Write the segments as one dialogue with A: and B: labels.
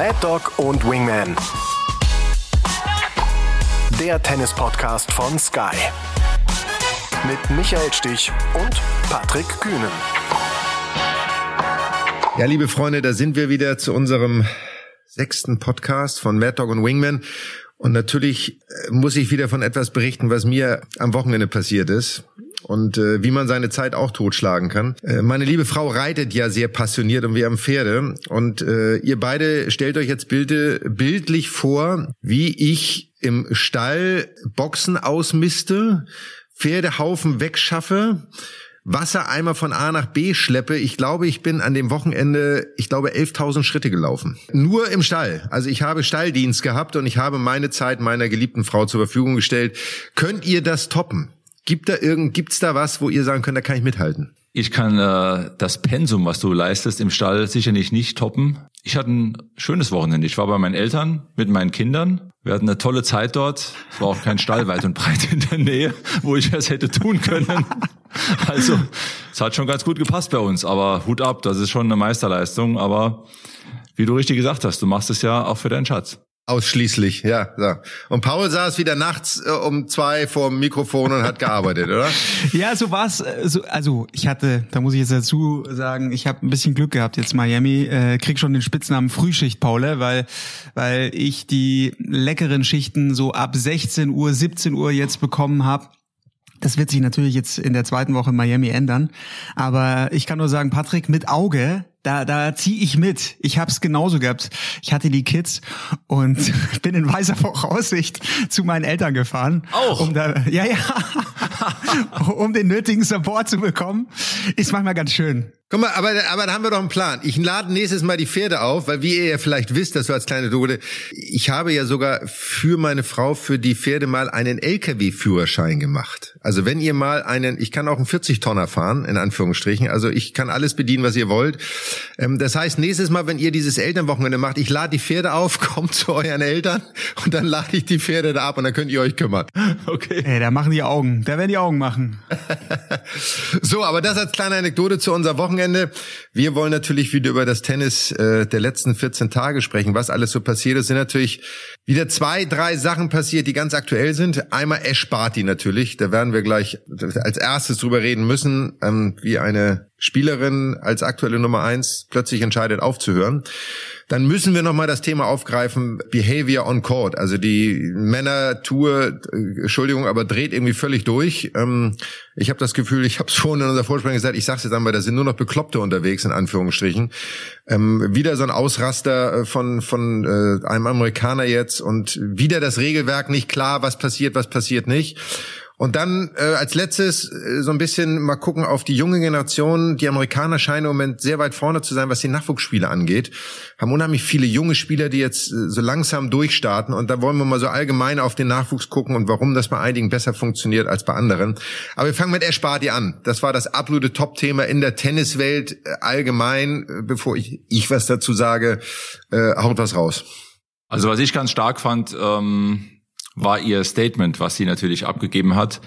A: Mad Dog und Wingman. Der Tennis-Podcast von Sky. Mit Michael Stich und Patrick Kühnen.
B: Ja, liebe Freunde, da sind wir wieder zu unserem sechsten Podcast von Mad Dog und Wingman. Und natürlich äh, muss ich wieder von etwas berichten, was mir am Wochenende passiert ist und äh, wie man seine Zeit auch totschlagen kann. Äh, meine liebe Frau reitet ja sehr passioniert und wir haben Pferde und äh, ihr beide stellt euch jetzt Bilde, bildlich vor, wie ich im Stall Boxen ausmiste, Pferdehaufen wegschaffe, Wassereimer von A nach B schleppe. Ich glaube, ich bin an dem Wochenende, ich glaube, 11.000 Schritte gelaufen. Nur im Stall. Also ich habe Stalldienst gehabt und ich habe meine Zeit meiner geliebten Frau zur Verfügung gestellt. Könnt ihr das toppen? Gibt da irgend, gibt's da was, wo ihr sagen könnt, da kann ich mithalten?
C: Ich kann äh, das Pensum, was du leistest im Stall, sicherlich nicht toppen. Ich hatte ein schönes Wochenende. Ich war bei meinen Eltern mit meinen Kindern. Wir hatten eine tolle Zeit dort. Es war auch kein Stall weit und breit in der Nähe, wo ich das hätte tun können. Also, es hat schon ganz gut gepasst bei uns. Aber Hut ab, das ist schon eine Meisterleistung. Aber wie du richtig gesagt hast, du machst es ja auch für deinen Schatz.
B: Ausschließlich, ja. So. Und Paul saß wieder nachts äh, um zwei vor dem Mikrofon und hat gearbeitet, oder?
D: Ja, so war's. Äh, so, also ich hatte, da muss ich jetzt dazu sagen, ich habe ein bisschen Glück gehabt jetzt Miami. Äh, krieg schon den Spitznamen Frühschicht, Paul, weil weil ich die leckeren Schichten so ab 16 Uhr, 17 Uhr jetzt bekommen habe. Das wird sich natürlich jetzt in der zweiten Woche in Miami ändern. Aber ich kann nur sagen, Patrick, mit Auge, da, da zieh ich mit. Ich habe es genauso gehabt. Ich hatte die Kids und bin in weißer Voraussicht zu meinen Eltern gefahren.
C: Auch?
D: Um da, ja, ja. um den nötigen Support zu bekommen. Ist manchmal ganz schön.
B: Guck mal, aber, aber da haben wir doch einen Plan. Ich lade nächstes Mal die Pferde auf, weil wie ihr ja vielleicht wisst, das so als kleine Dode, ich habe ja sogar für meine Frau, für die Pferde mal einen LKW-Führerschein gemacht. Also wenn ihr mal einen, ich kann auch einen 40-Tonner fahren, in Anführungsstrichen, also ich kann alles bedienen, was ihr wollt. Ähm, das heißt, nächstes Mal, wenn ihr dieses Elternwochenende macht, ich lade die Pferde auf, kommt zu euren Eltern und dann lade ich die Pferde da ab und dann könnt ihr euch kümmern.
D: Okay. Ey, da machen die Augen, da werden die Augen machen.
B: so, aber das als kleine Anekdote zu unser Wochenende. Wir wollen natürlich wieder über das Tennis äh, der letzten 14 Tage sprechen, was alles so passiert ist. Sind natürlich wieder zwei, drei Sachen passiert, die ganz aktuell sind. Einmal Ash Barty natürlich, da werden wir gleich als erstes drüber reden müssen, ähm, wie eine Spielerin als aktuelle Nummer eins plötzlich entscheidet aufzuhören. Dann müssen wir nochmal das Thema aufgreifen, Behavior on Court. Also die Männer-Tour, äh, Entschuldigung, aber dreht irgendwie völlig durch. Ähm, ich habe das Gefühl, ich habe es schon in unserer Vorsprung gesagt, ich sag's jetzt einmal, da sind nur noch Bekloppte unterwegs, in Anführungsstrichen. Ähm, wieder so ein Ausraster äh, von, von äh, einem Amerikaner jetzt und wieder das Regelwerk nicht klar, was passiert, was passiert nicht. Und dann äh, als letztes äh, so ein bisschen mal gucken auf die junge Generation. Die Amerikaner scheinen im Moment sehr weit vorne zu sein, was die Nachwuchsspiele angeht. Haben unheimlich viele junge Spieler, die jetzt äh, so langsam durchstarten. Und da wollen wir mal so allgemein auf den Nachwuchs gucken und warum das bei einigen besser funktioniert als bei anderen. Aber wir fangen mit Ash Barty an. Das war das absolute Top-Thema in der Tenniswelt äh, allgemein. Äh, bevor ich, ich was dazu sage, äh, haut was raus.
C: Also was ich ganz stark fand, ähm war ihr Statement, was sie natürlich abgegeben hat.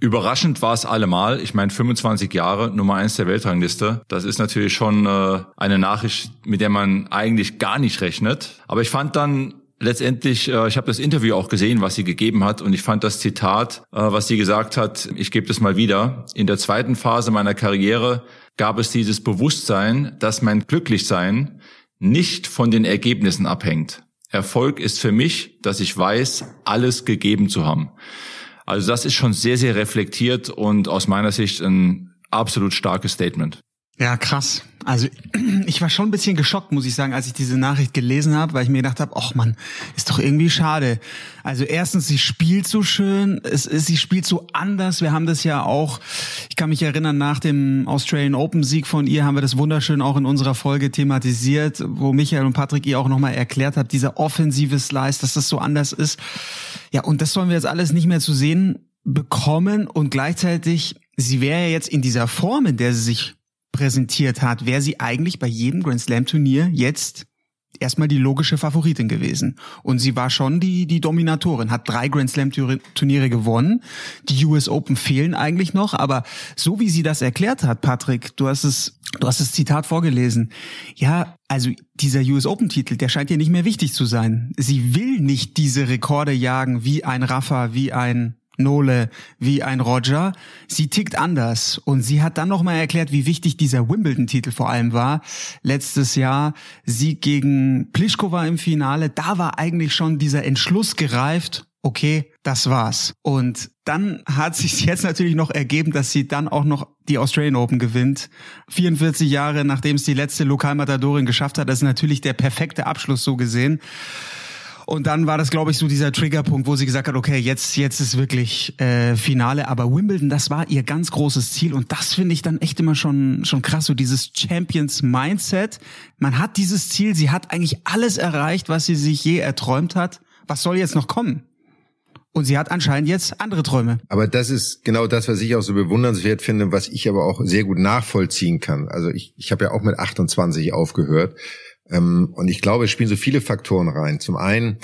C: Überraschend war es allemal. Ich meine, 25 Jahre, Nummer eins der Weltrangliste. Das ist natürlich schon äh, eine Nachricht, mit der man eigentlich gar nicht rechnet. Aber ich fand dann letztendlich, äh, ich habe das Interview auch gesehen, was sie gegeben hat, und ich fand das Zitat, äh, was sie gesagt hat, ich gebe das mal wieder. In der zweiten Phase meiner Karriere gab es dieses Bewusstsein, dass mein Glücklichsein nicht von den Ergebnissen abhängt. Erfolg ist für mich, dass ich weiß, alles gegeben zu haben. Also das ist schon sehr, sehr reflektiert und aus meiner Sicht ein absolut starkes Statement.
D: Ja, krass. Also ich war schon ein bisschen geschockt, muss ich sagen, als ich diese Nachricht gelesen habe, weil ich mir gedacht habe, ach man, ist doch irgendwie schade. Also erstens, sie spielt so schön, es ist, sie spielt so anders. Wir haben das ja auch, ich kann mich erinnern, nach dem Australian Open Sieg von ihr haben wir das wunderschön auch in unserer Folge thematisiert, wo Michael und Patrick ihr auch nochmal erklärt habt, dieser offensive Slice, dass das so anders ist. Ja, und das sollen wir jetzt alles nicht mehr zu sehen bekommen und gleichzeitig, sie wäre ja jetzt in dieser Form, in der sie sich präsentiert hat, wäre sie eigentlich bei jedem Grand Slam Turnier jetzt erstmal die logische Favoritin gewesen. Und sie war schon die, die Dominatorin, hat drei Grand Slam Turniere gewonnen. Die US Open fehlen eigentlich noch, aber so wie sie das erklärt hat, Patrick, du hast es, du hast das Zitat vorgelesen. Ja, also dieser US Open Titel, der scheint ihr nicht mehr wichtig zu sein. Sie will nicht diese Rekorde jagen wie ein Rafa, wie ein Nole wie ein Roger. Sie tickt anders und sie hat dann nochmal erklärt, wie wichtig dieser Wimbledon-Titel vor allem war. Letztes Jahr Sieg gegen Pliskova im Finale, da war eigentlich schon dieser Entschluss gereift. Okay, das war's. Und dann hat sich jetzt natürlich noch ergeben, dass sie dann auch noch die Australian Open gewinnt. 44 Jahre nachdem es die letzte Lokalmatadorin geschafft hat, das ist natürlich der perfekte Abschluss so gesehen. Und dann war das, glaube ich, so dieser Triggerpunkt, wo sie gesagt hat, okay, jetzt, jetzt ist wirklich äh, Finale. Aber Wimbledon, das war ihr ganz großes Ziel. Und das finde ich dann echt immer schon, schon krass, so dieses Champions-Mindset. Man hat dieses Ziel, sie hat eigentlich alles erreicht, was sie sich je erträumt hat. Was soll jetzt noch kommen? Und sie hat anscheinend jetzt andere Träume.
B: Aber das ist genau das, was ich auch so bewundernswert finde, was ich aber auch sehr gut nachvollziehen kann. Also ich, ich habe ja auch mit 28 aufgehört und ich glaube, es spielen so viele Faktoren rein. Zum einen,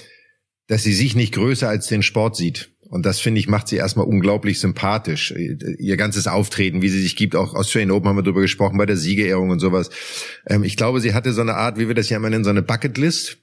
B: dass sie sich nicht größer als den Sport sieht. Und das finde ich macht sie erstmal unglaublich sympathisch. Ihr ganzes Auftreten, wie sie sich gibt, auch Australian Open haben wir drüber gesprochen, bei der Siegerehrung und sowas. Ähm, ich glaube, sie hatte so eine Art, wie wir das ja immer nennen, so eine Bucketlist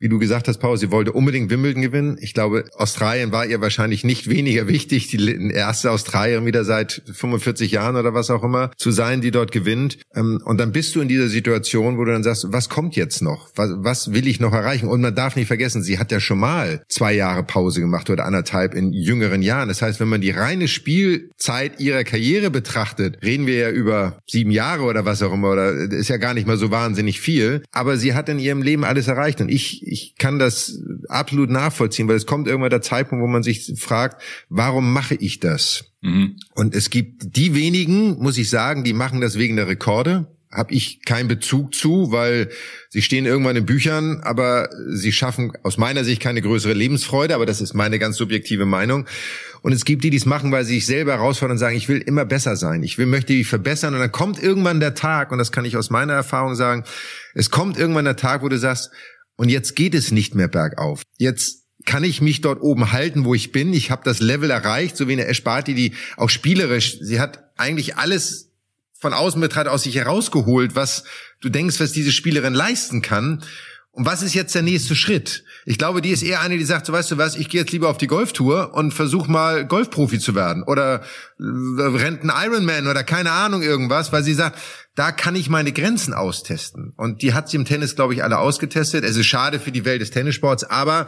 B: wie du gesagt hast, Paul, sie wollte unbedingt Wimbledon gewinnen. Ich glaube, Australien war ihr wahrscheinlich nicht weniger wichtig, die erste Australierin wieder seit 45 Jahren oder was auch immer zu sein, die dort gewinnt. Ähm, und dann bist du in dieser Situation, wo du dann sagst, was kommt jetzt noch? Was, was will ich noch erreichen? Und man darf nicht vergessen, sie hat ja schon mal zwei Jahre Pause gemacht oder anderthalb in jüngeren Jahren. Das heißt, wenn man die reine Spielzeit ihrer Karriere betrachtet, reden wir ja über sieben Jahre oder was auch immer, oder ist ja gar nicht mal so wahnsinnig viel. Aber sie hat in ihrem Leben alles erreicht. Und ich, ich kann das absolut nachvollziehen, weil es kommt irgendwann der Zeitpunkt, wo man sich fragt, warum mache ich das? Mhm. Und es gibt die wenigen, muss ich sagen, die machen das wegen der Rekorde. Habe ich keinen Bezug zu, weil sie stehen irgendwann in Büchern, aber sie schaffen aus meiner Sicht keine größere Lebensfreude, aber das ist meine ganz subjektive Meinung. Und es gibt die, die es machen, weil sie sich selber herausfordern und sagen, ich will immer besser sein, ich will, möchte mich verbessern. Und dann kommt irgendwann der Tag, und das kann ich aus meiner Erfahrung sagen, es kommt irgendwann der Tag, wo du sagst, und jetzt geht es nicht mehr bergauf. Jetzt kann ich mich dort oben halten, wo ich bin. Ich habe das Level erreicht, so wie eine Esparti, die auch spielerisch, sie hat eigentlich alles von außen betrachtet aus sich herausgeholt, was du denkst, was diese Spielerin leisten kann. Und was ist jetzt der nächste Schritt? Ich glaube, die ist eher eine, die sagt, so weißt du was, ich gehe jetzt lieber auf die Golftour und versuch mal Golfprofi zu werden oder äh, rennt ein Ironman oder keine Ahnung irgendwas, weil sie sagt, da kann ich meine Grenzen austesten. Und die hat sie im Tennis, glaube ich, alle ausgetestet. Es ist schade für die Welt des Tennissports, aber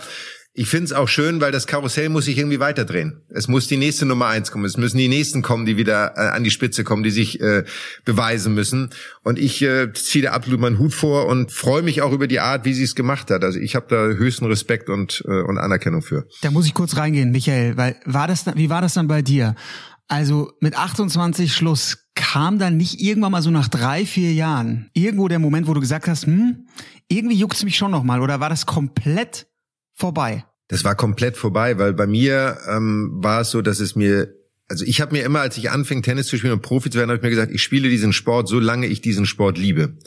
B: ich finde es auch schön, weil das Karussell muss sich irgendwie weiterdrehen. Es muss die nächste Nummer eins kommen. Es müssen die nächsten kommen, die wieder äh, an die Spitze kommen, die sich äh, beweisen müssen. Und ich äh, ziehe da absolut meinen Hut vor und freue mich auch über die Art, wie sie es gemacht hat. Also ich habe da höchsten Respekt und, äh, und Anerkennung für.
D: Da muss ich kurz reingehen, Michael, weil war das, wie war das dann bei dir? Also mit 28 Schluss kam dann nicht irgendwann mal so nach drei, vier Jahren irgendwo der Moment, wo du gesagt hast, hm, irgendwie juckt's mich schon nochmal oder war das komplett vorbei?
B: Das war komplett vorbei, weil bei mir ähm, war es so, dass es mir also ich habe mir immer, als ich anfing, Tennis zu spielen und Profi zu werden, habe ich mir gesagt, ich spiele diesen Sport, solange ich diesen Sport liebe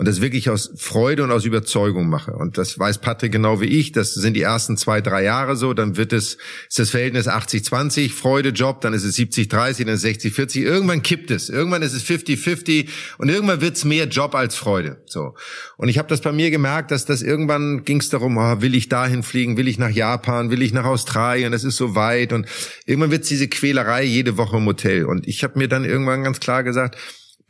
B: und das wirklich aus Freude und aus Überzeugung mache. Und das weiß Patrick genau wie ich. Das sind die ersten zwei, drei Jahre so. Dann wird es, ist das Verhältnis 80-20, Freude, Job, dann ist es 70-30, dann ist es 60-40. Irgendwann kippt es. Irgendwann ist es 50-50 und irgendwann wird es mehr Job als Freude. So. Und ich habe das bei mir gemerkt, dass das irgendwann ging es darum, oh, will ich dahin fliegen, will ich nach Japan, will ich nach Australien, das ist so weit. Und irgendwann wird es diese Quälerei jede Woche im Hotel. Und ich habe mir dann irgendwann ganz klar gesagt,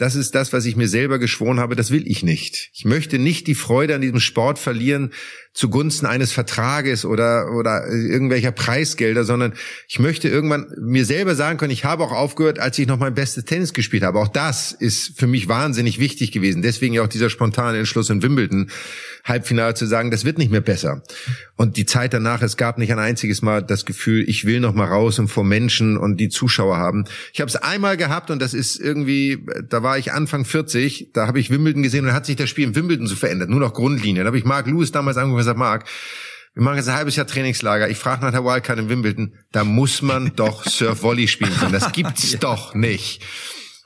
B: das ist das, was ich mir selber geschworen habe, das will ich nicht. Ich möchte nicht die Freude an diesem Sport verlieren, zugunsten eines Vertrages oder, oder irgendwelcher Preisgelder, sondern ich möchte irgendwann mir selber sagen können, ich habe auch aufgehört, als ich noch mein bestes Tennis gespielt habe. Auch das ist für mich wahnsinnig wichtig gewesen. Deswegen ja auch dieser spontane Entschluss in Wimbledon, Halbfinale zu sagen, das wird nicht mehr besser. Und die Zeit danach, es gab nicht ein einziges Mal das Gefühl, ich will noch mal raus und vor Menschen und die Zuschauer haben. Ich habe es einmal gehabt und das ist irgendwie, da war ich Anfang 40, da habe ich Wimbledon gesehen und hat sich das Spiel in Wimbledon so verändert, nur noch Grundlinien. Da habe ich Mark Lewis damals angerufen gesagt, Marc, wir machen jetzt ein halbes Jahr Trainingslager. Ich frage nach der Wildcard in Wimbledon. Da muss man doch Surf-Volley spielen können. Das gibt's ja. doch nicht.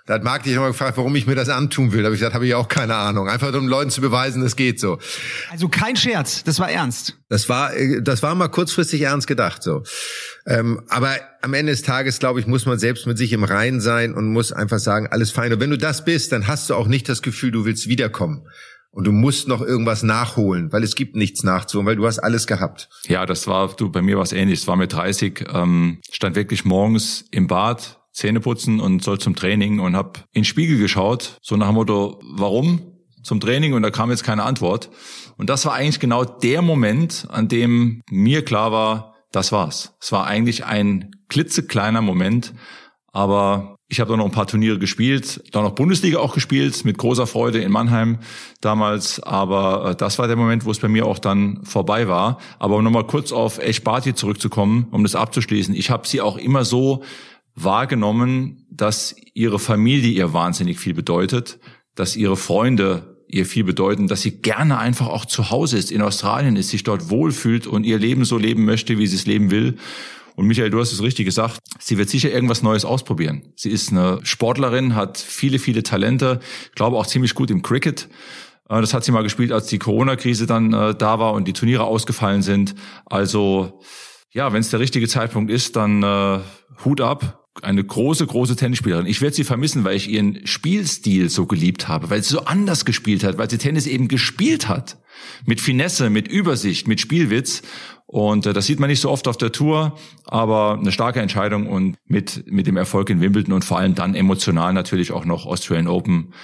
B: Da hat Marc dich nochmal gefragt, warum ich mir das antun will. Da habe ich gesagt, habe ich auch keine Ahnung. Einfach um Leuten zu beweisen, es geht so.
D: Also kein Scherz, das war ernst.
B: Das war, äh, das war mal kurzfristig ernst gedacht so. Ähm, aber am Ende des Tages, glaube ich, muss man selbst mit sich im Reinen sein und muss einfach sagen, alles fein. Und wenn du das bist, dann hast du auch nicht das Gefühl, du willst wiederkommen. Und du musst noch irgendwas nachholen, weil es gibt nichts nachzuholen, weil du hast alles gehabt.
C: Ja, das war, du, bei mir war es ähnlich. Es war mit 30, ähm, stand wirklich morgens im Bad, Zähne putzen und soll zum Training und habe in den Spiegel geschaut, so nach dem Motto, warum zum Training? Und da kam jetzt keine Antwort. Und das war eigentlich genau der Moment, an dem mir klar war, das war's. Es war eigentlich ein klitzekleiner Moment, aber ich habe da noch ein paar Turniere gespielt, da noch Bundesliga auch gespielt, mit großer Freude in Mannheim damals. Aber äh, das war der Moment, wo es bei mir auch dann vorbei war. Aber um nochmal kurz auf Eshbati zurückzukommen, um das abzuschließen. Ich habe sie auch immer so wahrgenommen, dass ihre Familie ihr wahnsinnig viel bedeutet, dass ihre Freunde ihr viel bedeuten, dass sie gerne einfach auch zu Hause ist, in Australien ist, sich dort wohlfühlt und ihr Leben so leben möchte, wie sie es leben will. Und Michael, du hast es richtig gesagt, sie wird sicher irgendwas Neues ausprobieren. Sie ist eine Sportlerin, hat viele, viele Talente, ich glaube auch ziemlich gut im Cricket. Äh, das hat sie mal gespielt, als die Corona-Krise dann äh, da war und die Turniere ausgefallen sind. Also ja, wenn es der richtige Zeitpunkt ist, dann äh, Hut ab eine große, große Tennisspielerin. Ich werde sie vermissen, weil ich ihren Spielstil so geliebt habe, weil sie so anders gespielt hat, weil sie Tennis eben gespielt hat. Mit Finesse, mit Übersicht, mit Spielwitz. Und äh, das sieht man nicht so oft auf der Tour, aber eine starke Entscheidung und mit, mit dem Erfolg in Wimbledon und vor allem dann emotional natürlich auch noch Australian Open.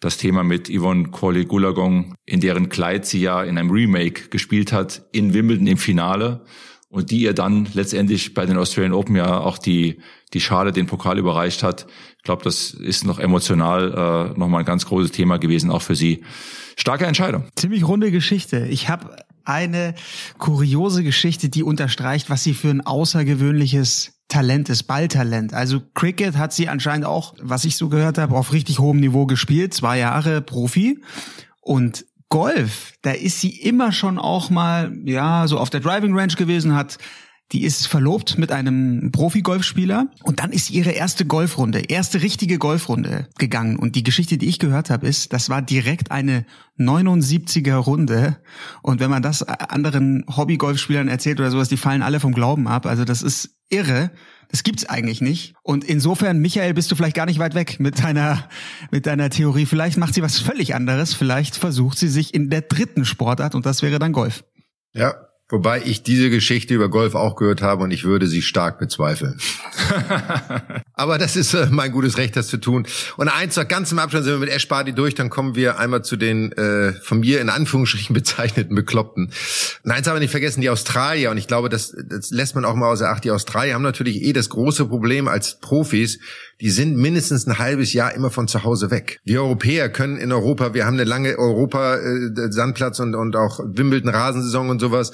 C: Das Thema mit Yvonne Corley Gulagong, in deren Kleid sie ja in einem Remake gespielt hat, in Wimbledon im Finale und die ihr dann letztendlich bei den Australian Open ja auch die, die Schale, den Pokal überreicht hat. Ich glaube, das ist noch emotional äh, nochmal ein ganz großes Thema gewesen, auch für sie. Starke Entscheidung.
D: Ziemlich runde Geschichte. Ich habe eine kuriose Geschichte, die unterstreicht, was sie für ein außergewöhnliches Talent ist, Balltalent. Also Cricket hat sie anscheinend auch, was ich so gehört habe, auf richtig hohem Niveau gespielt, zwei Jahre Profi. Und Golf, da ist sie immer schon auch mal, ja, so auf der Driving Range gewesen, hat die ist verlobt mit einem Profi-Golfspieler und dann ist ihre erste Golfrunde, erste richtige Golfrunde gegangen. Und die Geschichte, die ich gehört habe, ist, das war direkt eine 79er Runde. Und wenn man das anderen Hobby-Golfspielern erzählt oder sowas, die fallen alle vom Glauben ab. Also das ist irre. Das gibt's eigentlich nicht. Und insofern, Michael, bist du vielleicht gar nicht weit weg mit deiner, mit deiner Theorie. Vielleicht macht sie was völlig anderes. Vielleicht versucht sie sich in der dritten Sportart und das wäre dann Golf.
B: Ja, Wobei ich diese Geschichte über Golf auch gehört habe und ich würde sie stark bezweifeln. Aber das ist äh, mein gutes Recht, das zu tun. Und eins noch ganz im Abstand sind wir mit Ash Barty durch, dann kommen wir einmal zu den äh, von mir in Anführungsstrichen bezeichneten Bekloppten. Und eins haben wir nicht vergessen, die Australier. Und ich glaube, das, das lässt man auch mal außer Acht. Die Australier haben natürlich eh das große Problem als Profis, die sind mindestens ein halbes Jahr immer von zu Hause weg. Wir Europäer können in Europa, wir haben eine lange Europa-Sandplatz äh, und, und auch Wimbledon-Rasensaison und sowas.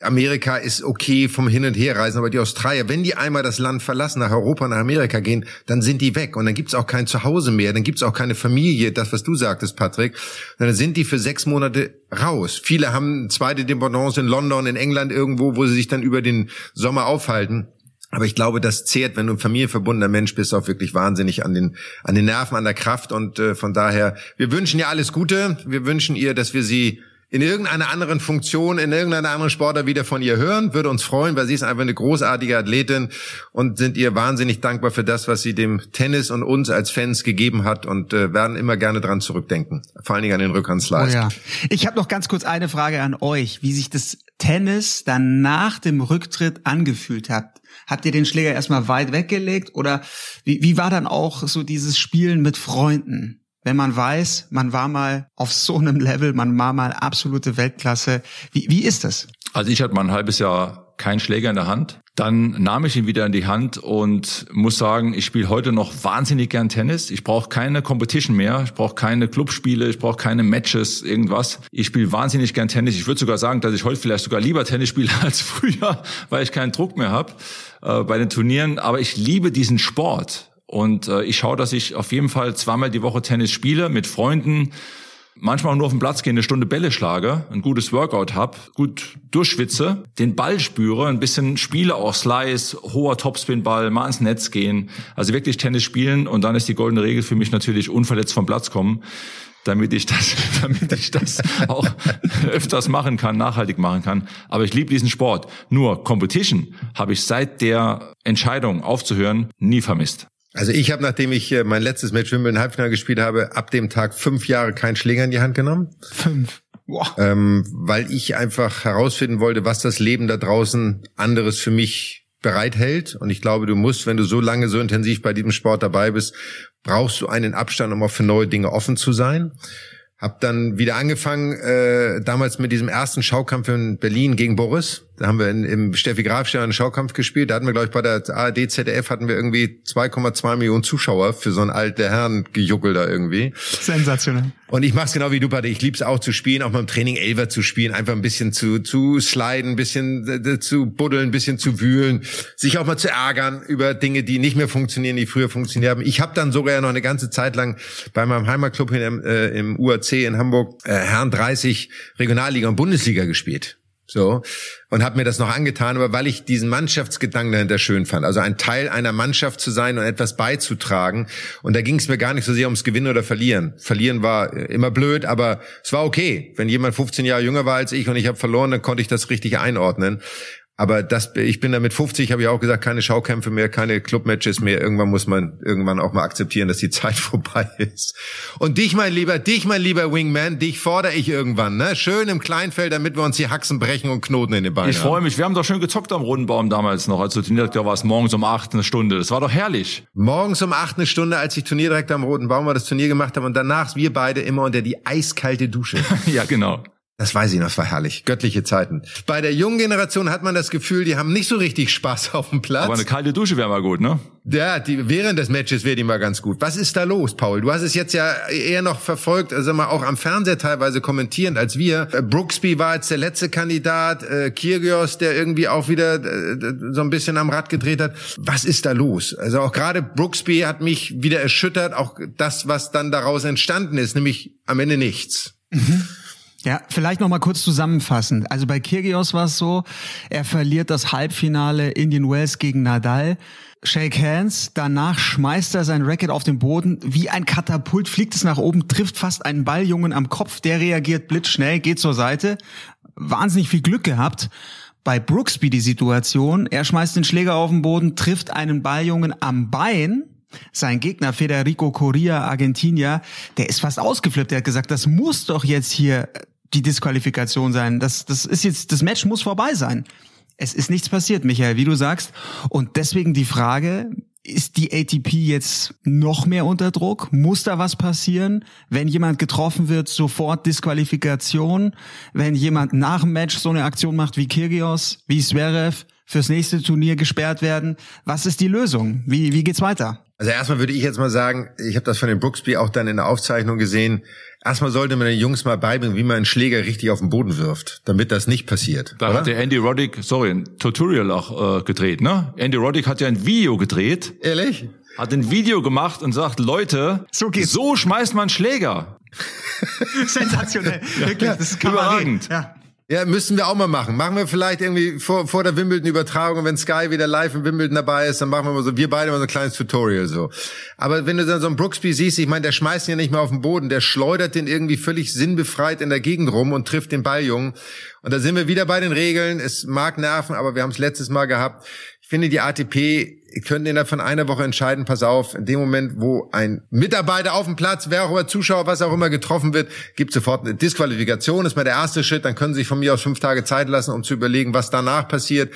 B: Amerika ist okay vom Hin- und Herreisen, aber die Australier, wenn die einmal das Land verlassen, nach Europa, nach Amerika gehen, dann sind die weg und dann gibt's auch kein Zuhause mehr, dann gibt's auch keine Familie, das, was du sagtest, Patrick. dann sind die für sechs Monate raus. Viele haben zweite Dependance in London, in England irgendwo, wo sie sich dann über den Sommer aufhalten. Aber ich glaube, das zehrt, wenn du ein familienverbundener Mensch bist, auch wirklich wahnsinnig an den, an den Nerven, an der Kraft. Und äh, von daher, wir wünschen ihr alles Gute. Wir wünschen ihr, dass wir sie in irgendeiner anderen Funktion, in irgendeiner anderen Sportart wieder von ihr hören. Würde uns freuen, weil sie ist einfach eine großartige Athletin und sind ihr wahnsinnig dankbar für das, was sie dem Tennis und uns als Fans gegeben hat und äh, werden immer gerne dran zurückdenken. Vor allen Dingen an den Rückhandslice.
D: Oh ja. Ich habe noch ganz kurz eine Frage an euch, wie sich das Tennis dann nach dem Rücktritt angefühlt hat. Habt ihr den Schläger erstmal weit weggelegt oder wie, wie war dann auch so dieses Spielen mit Freunden? Wenn man weiß, man war mal auf so einem Level, man war mal absolute Weltklasse. Wie, wie ist das?
C: Also ich hatte mal ein halbes Jahr keinen Schläger in der Hand. Dann nahm ich ihn wieder in die Hand und muss sagen, ich spiele heute noch wahnsinnig gern Tennis. Ich brauche keine Competition mehr, ich brauche keine Clubspiele, ich brauche keine Matches, irgendwas. Ich spiele wahnsinnig gern Tennis. Ich würde sogar sagen, dass ich heute vielleicht sogar lieber Tennis spiele als früher, weil ich keinen Druck mehr habe äh, bei den Turnieren. Aber ich liebe diesen Sport und äh, ich schaue, dass ich auf jeden Fall zweimal die Woche Tennis spiele mit Freunden manchmal nur auf den Platz gehe, eine Stunde Bälle schlage, ein gutes Workout hab, gut durchschwitze, den Ball spüre, ein bisschen spiele auch Slice, hoher Topspin-Ball, mal ins Netz gehen, also wirklich Tennis spielen und dann ist die goldene Regel für mich natürlich unverletzt vom Platz kommen damit ich das, damit ich das auch öfters machen kann, nachhaltig machen kann. Aber ich liebe diesen Sport. Nur Competition habe ich seit der Entscheidung aufzuhören nie vermisst.
B: Also ich habe, nachdem ich äh, mein letztes Match Wimbledon Halbfinale gespielt habe, ab dem Tag fünf Jahre keinen Schläger in die Hand genommen.
D: Fünf.
B: Wow. Ähm, weil ich einfach herausfinden wollte, was das Leben da draußen anderes für mich bereithält. Und ich glaube, du musst, wenn du so lange so intensiv bei diesem Sport dabei bist, brauchst du einen Abstand, um auch für neue Dinge offen zu sein. Hab dann wieder angefangen, äh, damals mit diesem ersten Schaukampf in Berlin gegen Boris. Da haben wir in, im Steffi Graf einen Schaukampf gespielt. Da hatten wir, glaube ich, bei der ARD, ZDF hatten wir irgendwie 2,2 Millionen Zuschauer für so ein alter Herren gejuckel da irgendwie.
D: Sensationell.
B: Und ich mach's genau wie du, Pate. Ich lieb's auch zu spielen, auch beim Training Elver zu spielen, einfach ein bisschen zu, zu sliden, ein bisschen äh, zu buddeln, ein bisschen zu wühlen, sich auch mal zu ärgern über Dinge, die nicht mehr funktionieren, die früher funktioniert haben. Ich habe dann sogar ja noch eine ganze Zeit lang bei meinem Heimatclub in, äh, im UAC in Hamburg äh, Herren 30 Regionalliga und Bundesliga gespielt. So. Und habe mir das noch angetan, aber weil ich diesen Mannschaftsgedanken dahinter schön fand. Also ein Teil einer Mannschaft zu sein und etwas beizutragen. Und da ging es mir gar nicht so sehr ums Gewinnen oder Verlieren. Verlieren war immer blöd, aber es war okay. Wenn jemand 15 Jahre jünger war als ich und ich habe verloren, dann konnte ich das richtig einordnen. Aber das, ich bin da mit 50, habe ich auch gesagt, keine Schaukämpfe mehr, keine Clubmatches mehr. Irgendwann muss man irgendwann auch mal akzeptieren, dass die Zeit vorbei ist. Und dich, mein Lieber, dich, mein lieber Wingman, dich fordere ich irgendwann, ne? Schön im Kleinfeld, damit wir uns die Haxen brechen und Knoten in den Beinen
C: Ich freue mich. Wir haben doch schön gezockt am Rundenbaum damals noch, als du Turnierdirektor warst, morgens um acht eine Stunde. Das war doch herrlich.
B: Morgens um acht eine Stunde, als ich Turnierdirektor am Roten Baum war, das Turnier gemacht habe und danach wir beide immer unter die eiskalte Dusche.
C: ja, genau.
B: Das weiß ich noch, das war herrlich. Göttliche Zeiten. Bei der jungen Generation hat man das Gefühl, die haben nicht so richtig Spaß auf dem Platz.
C: Aber eine kalte Dusche wäre mal gut, ne?
B: Ja, die, während des Matches wäre die mal ganz gut. Was ist da los, Paul? Du hast es jetzt ja eher noch verfolgt, also mal auch am Fernseher teilweise kommentierend als wir. Äh, Brooksby war jetzt der letzte Kandidat, äh, Kyrgios, der irgendwie auch wieder äh, so ein bisschen am Rad gedreht hat. Was ist da los? Also auch gerade Brooksby hat mich wieder erschüttert, auch das, was dann daraus entstanden ist, nämlich am Ende nichts.
D: Mhm. Ja, vielleicht noch mal kurz zusammenfassend. Also bei Kyrgios war es so, er verliert das Halbfinale Indian Wells gegen Nadal. Shake hands, danach schmeißt er sein Racket auf den Boden, wie ein Katapult fliegt es nach oben, trifft fast einen Balljungen am Kopf, der reagiert blitzschnell, geht zur Seite. Wahnsinnig viel Glück gehabt. Bei Brooksby die Situation, er schmeißt den Schläger auf den Boden, trifft einen Balljungen am Bein, sein Gegner Federico Correa, Argentinier, der ist fast ausgeflippt. Der hat gesagt, das muss doch jetzt hier die Disqualifikation sein. Das, das ist jetzt, das Match muss vorbei sein. Es ist nichts passiert, Michael, wie du sagst. Und deswegen die Frage, ist die ATP jetzt noch mehr unter Druck? Muss da was passieren? Wenn jemand getroffen wird, sofort Disqualifikation. Wenn jemand nach dem Match so eine Aktion macht wie Kyrgios, wie Zverev, fürs nächste Turnier gesperrt werden. Was ist die Lösung? Wie, wie geht's weiter?
B: Also erstmal würde ich jetzt mal sagen, ich habe das von den Brooksby auch dann in der Aufzeichnung gesehen. Erstmal sollte man den Jungs mal beibringen, wie man einen Schläger richtig auf den Boden wirft, damit das nicht passiert.
C: Da oder? hat der Andy Roddick, sorry, ein Tutorial auch äh, gedreht, ne? Andy Roddick hat ja ein Video gedreht.
B: Ehrlich?
C: Hat ein Video gemacht und sagt, Leute, so, geht's. so schmeißt man Schläger.
D: Sensationell. Wirklich, das ist
C: überragend.
B: Ja. Ja, müssen wir auch mal machen. Machen wir vielleicht irgendwie vor, vor der Wimbledon-Übertragung, wenn Sky wieder live in Wimbledon dabei ist, dann machen wir mal so, wir beide mal so ein kleines Tutorial so. Aber wenn du dann so einen Brooksby siehst, ich meine, der schmeißt ihn ja nicht mehr auf den Boden, der schleudert den irgendwie völlig sinnbefreit in der Gegend rum und trifft den Balljungen. Und da sind wir wieder bei den Regeln. Es mag nerven, aber wir haben es letztes Mal gehabt. Ich finde, die ATP könnte innerhalb von einer Woche entscheiden, pass auf, in dem Moment, wo ein Mitarbeiter auf dem Platz, wer auch immer Zuschauer, was auch immer getroffen wird, gibt sofort eine Disqualifikation, das ist mal der erste Schritt, dann können Sie sich von mir aus fünf Tage Zeit lassen, um zu überlegen, was danach passiert.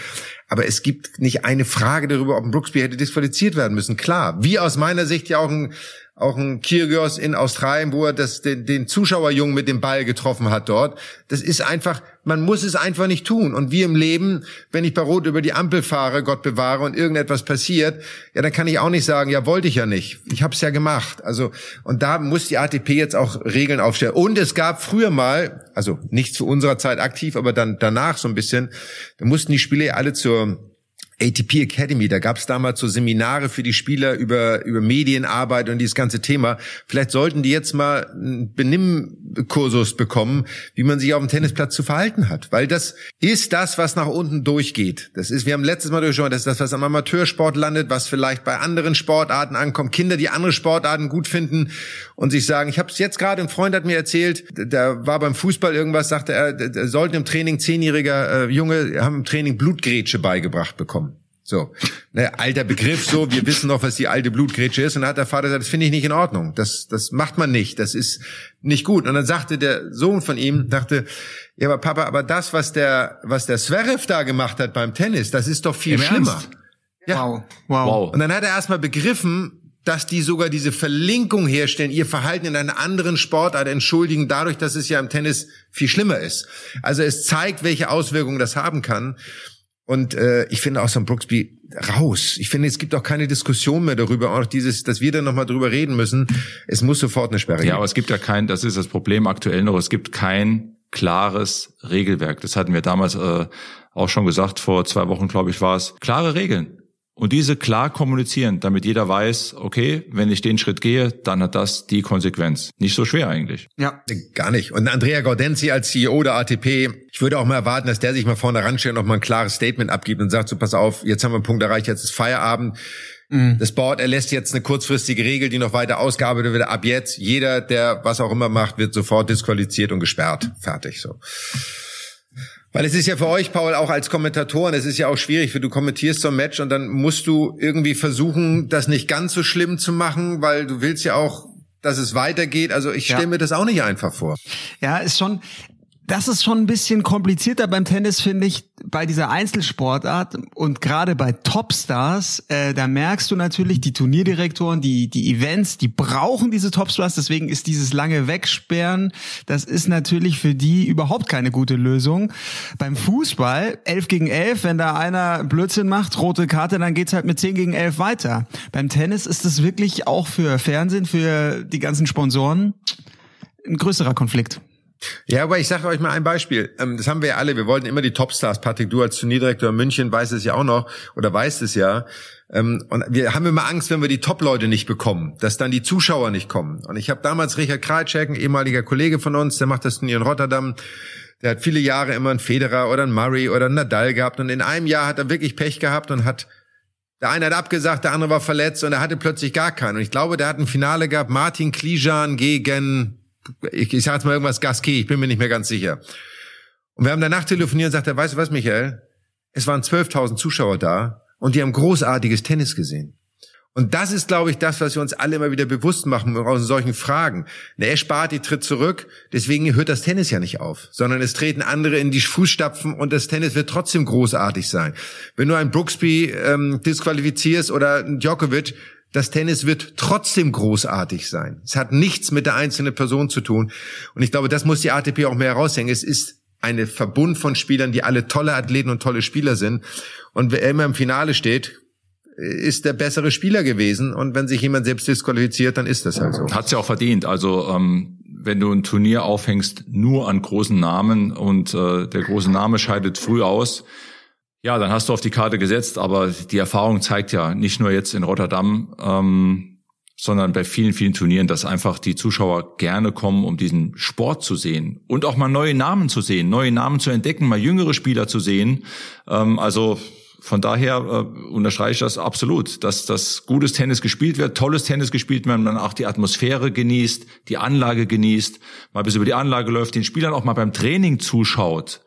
B: Aber es gibt nicht eine Frage darüber, ob ein Brooksby hätte disqualifiziert werden müssen. Klar, wie aus meiner Sicht ja auch ein auch ein Kyrgios in Australien, wo er das, den, den Zuschauerjungen mit dem Ball getroffen hat dort. Das ist einfach, man muss es einfach nicht tun. Und wie im Leben, wenn ich bei Rot über die Ampel fahre, Gott bewahre, und irgendetwas passiert, ja, dann kann ich auch nicht sagen, ja, wollte ich ja nicht. Ich habe es ja gemacht. Also, und da muss die ATP jetzt auch Regeln aufstellen. Und es gab früher mal, also nicht zu unserer Zeit aktiv, aber dann danach so ein bisschen, da mussten die Spiele alle zur ATP Academy, da gab es damals so Seminare für die Spieler über, über Medienarbeit und dieses ganze Thema. Vielleicht sollten die jetzt mal einen Benimmkursus bekommen, wie man sich auf dem Tennisplatz zu verhalten hat. Weil das ist das, was nach unten durchgeht. Das ist, wir haben letztes Mal durchgeschaut, das ist das, was am Amateursport landet, was vielleicht bei anderen Sportarten ankommt. Kinder, die andere Sportarten gut finden und sich sagen, ich habe es jetzt gerade, ein Freund hat mir erzählt, der war beim Fußball irgendwas, sagte er, sollten im Training zehnjähriger äh, Junge, haben im Training Blutgrätsche beigebracht bekommen. So, ne, alter Begriff, so, wir wissen noch, was die alte Blutgrätsche ist. Und dann hat der Vater gesagt, das finde ich nicht in Ordnung. Das, das macht man nicht. Das ist nicht gut. Und dann sagte der Sohn von ihm, dachte, ja, aber Papa, aber das, was der, was der Zverev da gemacht hat beim Tennis, das ist doch viel
C: Im
B: schlimmer.
C: Ernst?
B: Ja.
D: Wow. Wow.
C: Wow.
B: Und dann hat er erstmal begriffen, dass die sogar diese Verlinkung herstellen, ihr Verhalten in einer anderen Sportart entschuldigen, dadurch, dass es ja im Tennis viel schlimmer ist. Also es zeigt, welche Auswirkungen das haben kann. Und äh, ich finde auch so ein Brooksby raus. Ich finde, es gibt auch keine Diskussion mehr darüber, auch dieses, dass wir da nochmal drüber reden müssen. Es muss sofort eine Sperre
C: Ja,
B: geben.
C: aber es gibt ja kein, das ist das Problem aktuell noch, es gibt kein klares Regelwerk. Das hatten wir damals äh, auch schon gesagt, vor zwei Wochen, glaube ich, war es. Klare Regeln. Und diese klar kommunizieren, damit jeder weiß, okay, wenn ich den Schritt gehe, dann hat das die Konsequenz. Nicht so schwer eigentlich.
D: Ja.
B: Gar nicht. Und Andrea Gaudenzi als CEO der ATP, ich würde auch mal erwarten, dass der sich mal vorne ranstellt und noch mal ein klares Statement abgibt und sagt, so pass auf, jetzt haben wir einen Punkt erreicht, jetzt ist Feierabend. Das Board erlässt jetzt eine kurzfristige Regel, die noch weiter ausgearbeitet wird. Ab jetzt, jeder, der was auch immer macht, wird sofort disqualifiziert und gesperrt. Fertig, so. Weil es ist ja für euch, Paul, auch als Kommentatoren, es ist ja auch schwierig, für du kommentierst so ein Match und dann musst du irgendwie versuchen, das nicht ganz so schlimm zu machen, weil du willst ja auch, dass es weitergeht. Also ich stelle
D: Ja.
B: mir das auch nicht einfach vor.
D: Ja, ist schon, das ist schon ein bisschen komplizierter beim Tennis, finde ich, bei dieser Einzelsportart und gerade bei Topstars, äh, da merkst du natürlich, die Turnierdirektoren, die, die Events, die brauchen diese Topstars, deswegen ist dieses lange Wegsperren, das ist natürlich für die überhaupt keine gute Lösung. Beim Fußball, 11 gegen 11, wenn da einer Blödsinn macht, rote Karte, dann geht's halt mit 10 gegen 11 weiter. Beim Tennis ist es wirklich auch für Fernsehen, für die ganzen Sponsoren ein größerer Konflikt.
B: Ja, aber ich sage euch mal ein Beispiel. Ähm, Das haben wir ja alle. Wir wollten immer die Topstars. Patrick, du als Turnierdirektor in München weißt es ja auch noch oder weißt es ja. Ähm, Und wir haben immer Angst, wenn wir die Top-Leute nicht bekommen, dass dann die Zuschauer nicht kommen. Und ich habe damals Richard Krajcek, ein ehemaliger Kollege von uns, der macht das Turnier in Rotterdam. Der hat viele Jahre immer einen Federer oder einen Murray oder einen Nadal gehabt. Und in einem Jahr hat er wirklich Pech gehabt und hat der eine hat abgesagt, der andere war verletzt und er hatte plötzlich gar keinen. Und ich glaube, der hat ein Finale gehabt, Martin Klijan gegen, ich, ich sage jetzt mal irgendwas, Gasquet, ich bin mir nicht mehr ganz sicher. Und wir haben danach telefoniert und sagt er, weißt du was, Michael? Es waren 12.000 Zuschauer da und die haben großartiges Tennis gesehen. Und das ist, glaube ich, das, was wir uns alle immer wieder bewusst machen aus solchen Fragen. Er spart, die tritt zurück, deswegen hört das Tennis ja nicht auf, sondern es treten andere in die Fußstapfen und das Tennis wird trotzdem großartig sein. Wenn du einen Brooksby ähm, disqualifizierst oder einen Djokovic, das Tennis wird trotzdem großartig sein. Es hat nichts mit der einzelnen Person zu tun. Und ich glaube, das muss die ATP auch mehr heraushängen. Es ist eine Verbund von Spielern, die alle tolle Athleten und tolle Spieler sind. Und wer immer im Finale steht, ist der bessere Spieler gewesen. Und wenn sich jemand selbst disqualifiziert, dann ist das halt so.
C: Hat's ja auch verdient. Also ähm, wenn du ein Turnier aufhängst nur an großen Namen und äh, der große Name scheidet früh aus, ja, dann hast du auf die Karte gesetzt. Aber die Erfahrung zeigt ja nicht nur jetzt in Rotterdam, ähm, sondern bei vielen, vielen Turnieren, dass einfach die Zuschauer gerne kommen, um diesen Sport zu sehen und auch mal neue Namen zu sehen, neue Namen zu entdecken, mal jüngere Spieler zu sehen. Ähm, also von daher äh, unterstreiche ich das absolut, dass das gutes Tennis gespielt wird, tolles Tennis gespielt wird, man auch die Atmosphäre genießt, die Anlage genießt, mal bis über die Anlage läuft, den Spielern auch mal beim Training zuschaut.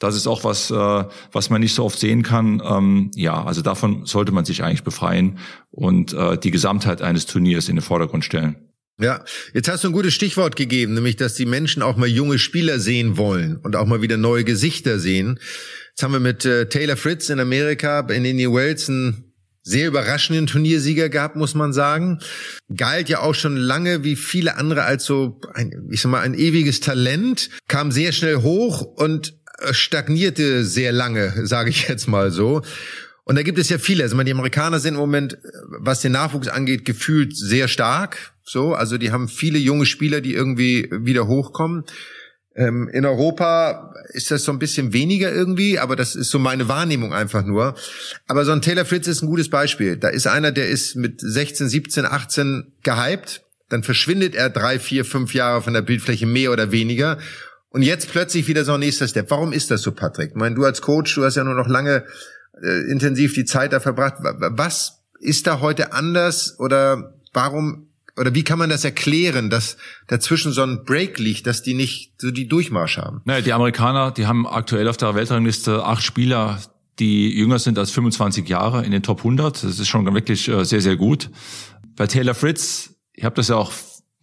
C: Das ist auch was, äh, was man nicht so oft sehen kann. Ähm, ja, also davon sollte man sich eigentlich befreien und äh, die Gesamtheit eines Turniers in den Vordergrund stellen.
B: Ja, jetzt hast du ein gutes Stichwort gegeben, nämlich, dass die Menschen auch mal junge Spieler sehen wollen und auch mal wieder neue Gesichter sehen. Jetzt haben wir mit äh, Taylor Fritz in Amerika in Indian Wells einen sehr überraschenden Turniersieger gehabt, muss man sagen. Galt ja auch schon lange wie viele andere als so ein, ich sag mal, ein ewiges Talent, kam sehr schnell hoch und stagnierte sehr lange, sage ich jetzt mal so. Und da gibt es ja viele. Also die Amerikaner sind im Moment, was den Nachwuchs angeht, gefühlt sehr stark. So, also die haben viele junge Spieler, die irgendwie wieder hochkommen. Ähm, in Europa ist das so ein bisschen weniger irgendwie, aber das ist so meine Wahrnehmung einfach nur. Aber so ein Taylor Fritz ist ein gutes Beispiel. Da ist einer, der ist mit 16, 17, 18 gehypt, dann verschwindet er drei, vier, fünf Jahre von der Bildfläche mehr oder weniger. Und jetzt plötzlich wieder so ein nächster Step. Warum ist das so, Patrick? Ich meine, du als Coach, du hast ja nur noch lange äh, intensiv die Zeit da verbracht. Was ist da heute anders oder warum oder wie kann man das erklären, dass dazwischen so ein Break liegt, dass die nicht so die Durchmarsch haben?
C: Naja, die Amerikaner, die haben aktuell auf der Weltrangliste acht Spieler, die jünger sind als 25 Jahre in den Top 100. Das ist schon wirklich äh, sehr, sehr gut. Bei Taylor Fritz, ich habe das ja auch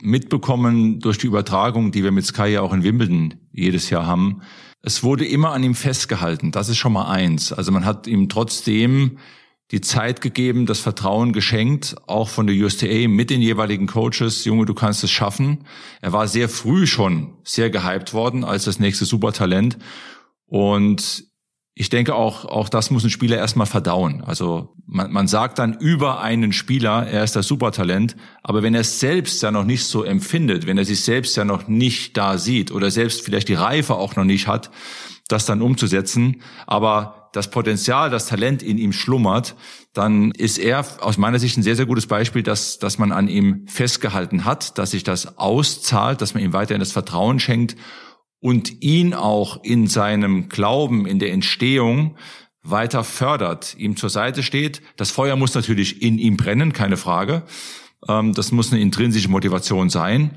C: mitbekommen durch die Übertragung, die wir mit Sky ja auch in Wimbledon jedes Jahr haben. Es wurde immer an ihm festgehalten. Das ist schon mal eins. Also man hat ihm trotzdem die Zeit gegeben, das Vertrauen geschenkt, auch von der USTA mit den jeweiligen Coaches. Junge, du kannst es schaffen. Er war sehr früh schon sehr gehypt worden als das nächste Supertalent. Und ich denke auch, auch das muss ein Spieler erstmal verdauen. Also man, man sagt dann über einen Spieler, er ist das Supertalent, aber wenn er es selbst ja noch nicht so empfindet, wenn er sich selbst ja noch nicht da sieht oder selbst vielleicht die Reife auch noch nicht hat, das dann umzusetzen, aber das Potenzial, das Talent in ihm schlummert, dann ist er aus meiner Sicht ein sehr, sehr gutes Beispiel, dass, dass man an ihm festgehalten hat, dass sich das auszahlt, dass man ihm weiterhin das Vertrauen schenkt und ihn auch in seinem Glauben, in der Entstehung weiter fördert, ihm zur Seite steht. Das Feuer muss natürlich in ihm brennen, keine Frage. Ähm, das muss eine intrinsische Motivation sein.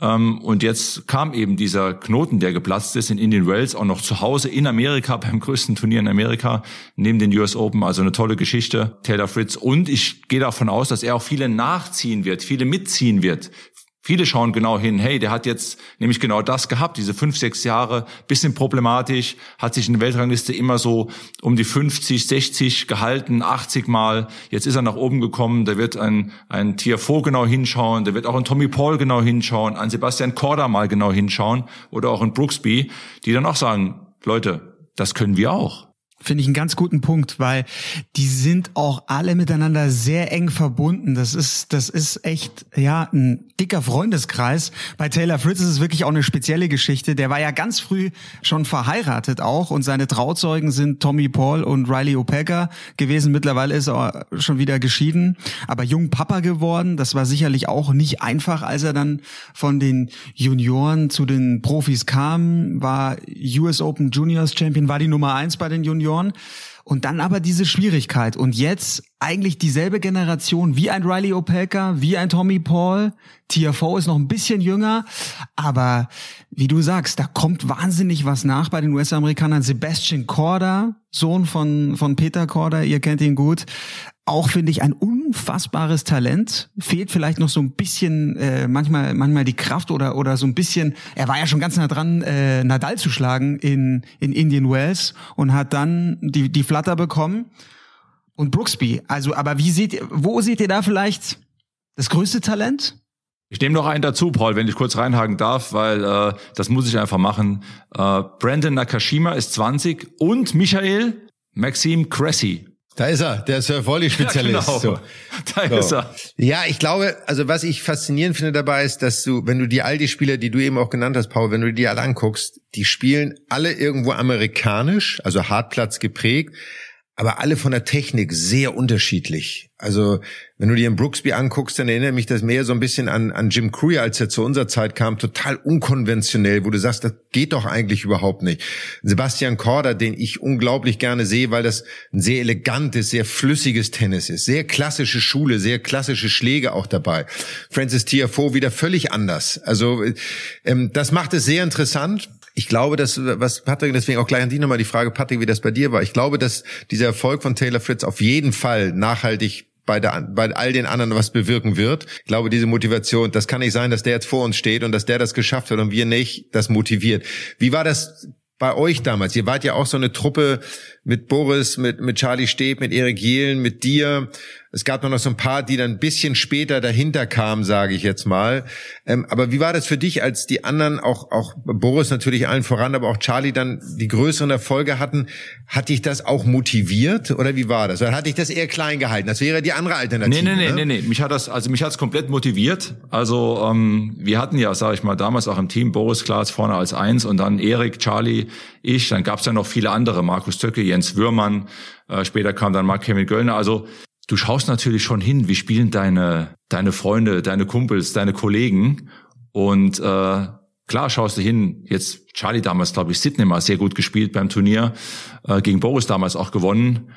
C: Ähm, und jetzt kam eben dieser Knoten, der geplatzt ist in Indian Wells, auch noch zu Hause in Amerika, beim größten Turnier in Amerika, neben den US Open. Also eine tolle Geschichte, Taylor Fritz. Und ich gehe davon aus, dass er auch viele nachziehen wird, viele mitziehen wird. Viele schauen genau hin, hey, der hat jetzt nämlich genau das gehabt, diese fünf, sechs Jahre, bisschen problematisch, hat sich in der Weltrangliste immer so um die 50, 60 gehalten, 80 Mal. Jetzt ist er nach oben gekommen, da wird ein, ein Tiafoe genau hinschauen, da wird auch ein Tommy Paul genau hinschauen, ein Sebastian Korda mal genau hinschauen oder auch ein Brooksby, die dann auch sagen, Leute, das können wir auch.
D: Finde ich einen ganz guten Punkt, weil die sind auch alle miteinander sehr eng verbunden. Das ist, das ist echt, ja, ein dicker Freundeskreis. Bei Taylor Fritz ist es wirklich auch eine spezielle Geschichte. Der war ja ganz früh schon verheiratet auch und seine Trauzeugen sind Tommy Paul und Riley Opeka gewesen. Mittlerweile ist er schon wieder geschieden, aber jung Papa geworden. Das war sicherlich auch nicht einfach, als er dann von den Junioren zu den Profis kam, war US Open Juniors Champion, war die Nummer eins bei den Junioren Junioren. Und dann aber diese Schwierigkeit. Und jetzt eigentlich dieselbe Generation wie ein Riley Opelka, wie ein Tommy Paul. TFO ist noch ein bisschen jünger. Aber wie du sagst, da kommt wahnsinnig was nach bei den US-Amerikanern. Sebastian Korda, Sohn von, von Peter Korda, ihr kennt ihn gut auch finde ich ein unfassbares Talent. Fehlt vielleicht noch so ein bisschen äh, manchmal manchmal die Kraft oder oder so ein bisschen. Er war ja schon ganz nah dran, äh, Nadal zu schlagen in in Indian Wells und hat dann die die Flatter bekommen. Und Brooksby. Also, aber wie seht ihr, wo seht ihr da vielleicht das größte Talent?
C: Ich nehme noch einen dazu, Paul, wenn ich kurz reinhaken darf, weil äh, das muss ich einfach machen. Äh, Brandon Nakashima ist 20 und Michael Maxim Cressy
B: da ist er, der Sir Volley Spezialist. Ja, genau. so.
C: Da so. ist er.
B: Ja, ich glaube, also was ich faszinierend finde dabei ist, dass du, wenn du die all die Spieler, die du eben auch genannt hast, Paul, wenn du die alle anguckst, die spielen alle irgendwo amerikanisch, also Hartplatz geprägt, aber alle von der Technik sehr unterschiedlich. Also wenn du dir einen Brooksby anguckst, dann erinnert mich das mehr so ein bisschen an, an Jim Courier, als er zu unserer Zeit kam, total unkonventionell, wo du sagst, das geht doch eigentlich überhaupt nicht. Sebastian Korda, den ich unglaublich gerne sehe, weil das ein sehr elegantes, sehr flüssiges Tennis ist, sehr klassische Schule, sehr klassische Schläge auch dabei. Francis Tiafoe wieder völlig anders. Also ähm, das macht es sehr interessant ich glaube, dass, was Patrick, deswegen auch gleich an dich nochmal die Frage, Patrick, wie das bei dir war. Ich glaube, dass dieser Erfolg von Taylor Fritz auf jeden Fall nachhaltig bei, der, bei all den anderen was bewirken wird. Ich glaube, diese Motivation, das kann nicht sein, dass der jetzt vor uns steht und dass der das geschafft hat und wir nicht, das motiviert. Wie war das bei euch damals? Ihr wart ja auch so eine Truppe mit Boris, mit, mit Charlie Steb, mit Erik Jehlen, mit dir. Es gab noch so ein paar, die dann ein bisschen später dahinter kamen, sage ich jetzt mal. Ähm, aber wie war das für dich, als die anderen, auch, auch Boris natürlich allen voran, aber auch Charlie dann die größeren Erfolge hatten? Hat dich das auch motiviert oder wie war das? Oder hat dich das eher klein gehalten? Das wäre die andere Alternative.
C: Nee, nee, nee,
B: ne?
C: nee, nee. Mich hat das, also mich hat's komplett motiviert. Also ähm, wir hatten ja, sage ich mal, damals auch im Team Boris Klaas vorne als eins und dann Erik, Charlie, ich. Dann gab's ja noch viele andere, Markus Töcke, Jens Würmann. Äh, später kam dann Mark Kevin Göllner. Also du schaust natürlich schon hin, wie spielen deine, deine Freunde, deine Kumpels, deine Kollegen. Und äh, klar schaust du hin, jetzt Charlie damals, glaube ich, Sydney mal sehr gut gespielt beim Turnier, äh, gegen Boris damals auch gewonnen.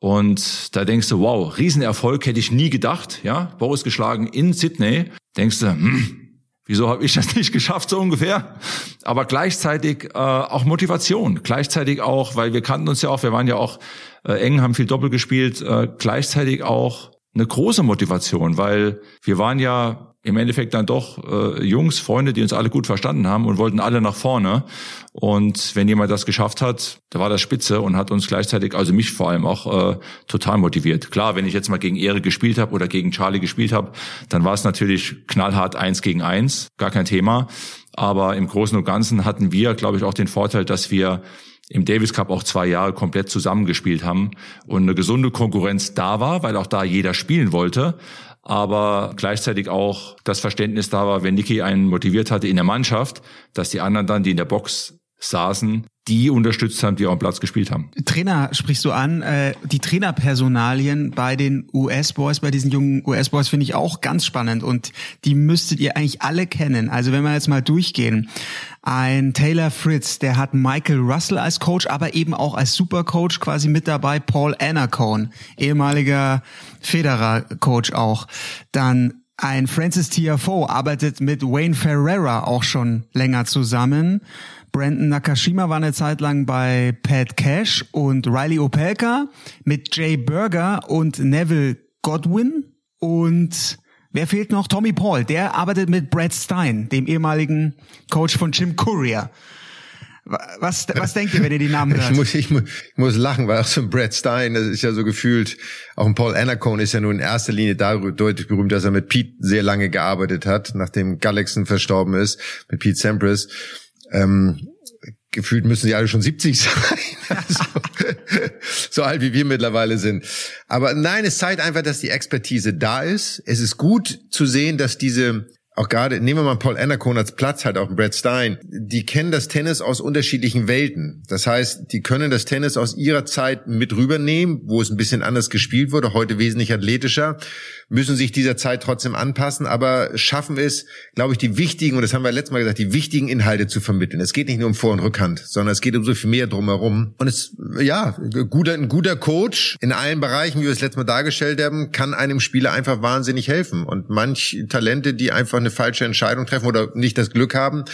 C: Und da denkst du, wow, Riesenerfolg, hätte ich nie gedacht, ja, Boris geschlagen in Sydney. Denkst du, hm, wieso habe ich das nicht geschafft, so ungefähr? Aber gleichzeitig äh, auch Motivation, gleichzeitig auch, weil wir kannten uns ja auch, wir waren ja auch äh, eng, haben viel Doppel gespielt, äh, gleichzeitig auch eine große Motivation, weil wir waren ja im Endeffekt dann doch äh, Jungs, Freunde, die uns alle gut verstanden haben und wollten alle nach vorne. Und wenn jemand das geschafft hat, da war das Spitze und hat uns gleichzeitig, also mich vor allem auch äh, total motiviert. Klar, wenn ich jetzt mal gegen Ehre gespielt habe oder gegen Charlie gespielt habe, dann war es natürlich knallhart eins gegen eins, gar kein Thema. Aber im Großen und Ganzen hatten wir, glaube ich, auch den Vorteil, dass wir im Davis Cup auch zwei Jahre komplett zusammengespielt haben und eine gesunde Konkurrenz da war, weil auch da jeder spielen wollte. Aber gleichzeitig auch das Verständnis da war, wenn Niki einen motiviert hatte in der Mannschaft, dass die anderen dann, die in der Box saßen, die unterstützt haben, die auch am Platz gespielt haben.
D: Trainer sprichst du an. Äh, die Trainerpersonalien bei den US-Boys, bei diesen jungen US-Boys finde ich auch ganz spannend und die müsstet ihr eigentlich alle kennen. Also wenn wir jetzt mal durchgehen. Ein Taylor Fritz, der hat Michael Russell als Coach, aber eben auch als Supercoach quasi mit dabei. Paul Anacone, ehemaliger Federer-Coach auch. Dann ein Francis Tiafoe arbeitet mit Wayne Ferreira auch schon länger zusammen. Brandon Nakashima war eine Zeit lang bei Pat Cash und Riley Opelka mit Jay Berger und Neville Godwin und wer fehlt noch? Tommy Paul. Der arbeitet mit Brad Stein, dem ehemaligen Coach von Jim Courier. Was, was denkt ihr, wenn ihr die Namen hört?
B: Ich muss, ich, muss, ich muss lachen, weil auch so ein Brad Stein, das ist ja so gefühlt, auch ein Paul Anacone ist ja nur in erster Linie dadurch berühmt, dass er mit Pete sehr lange gearbeitet hat, nachdem Galaxon verstorben ist, mit Pete Sampras. Ähm, gefühlt müssen sie alle schon 70 sein. Also, so alt wie wir mittlerweile sind. Aber nein, es zeigt einfach, dass die Expertise da ist. Es ist gut zu sehen, dass diese auch gerade, nehmen wir mal Paul Anacone als Platz halt auch Brad Stein, die kennen das Tennis aus unterschiedlichen Welten. Das heißt, die können das Tennis aus ihrer Zeit mit rübernehmen, wo es ein bisschen anders gespielt wurde, heute wesentlich athletischer müssen sich dieser Zeit trotzdem anpassen, aber schaffen es, glaube ich, die wichtigen, und das haben wir letztes Mal gesagt, die wichtigen Inhalte zu vermitteln. Es geht nicht nur um Vor- und Rückhand, sondern es geht um so viel mehr drumherum. Und es, ja, guter, ein guter Coach in allen Bereichen, wie wir es letztes Mal dargestellt haben, kann einem Spieler einfach wahnsinnig helfen. Und manch Talente, die einfach eine falsche Entscheidung treffen oder nicht das Glück haben,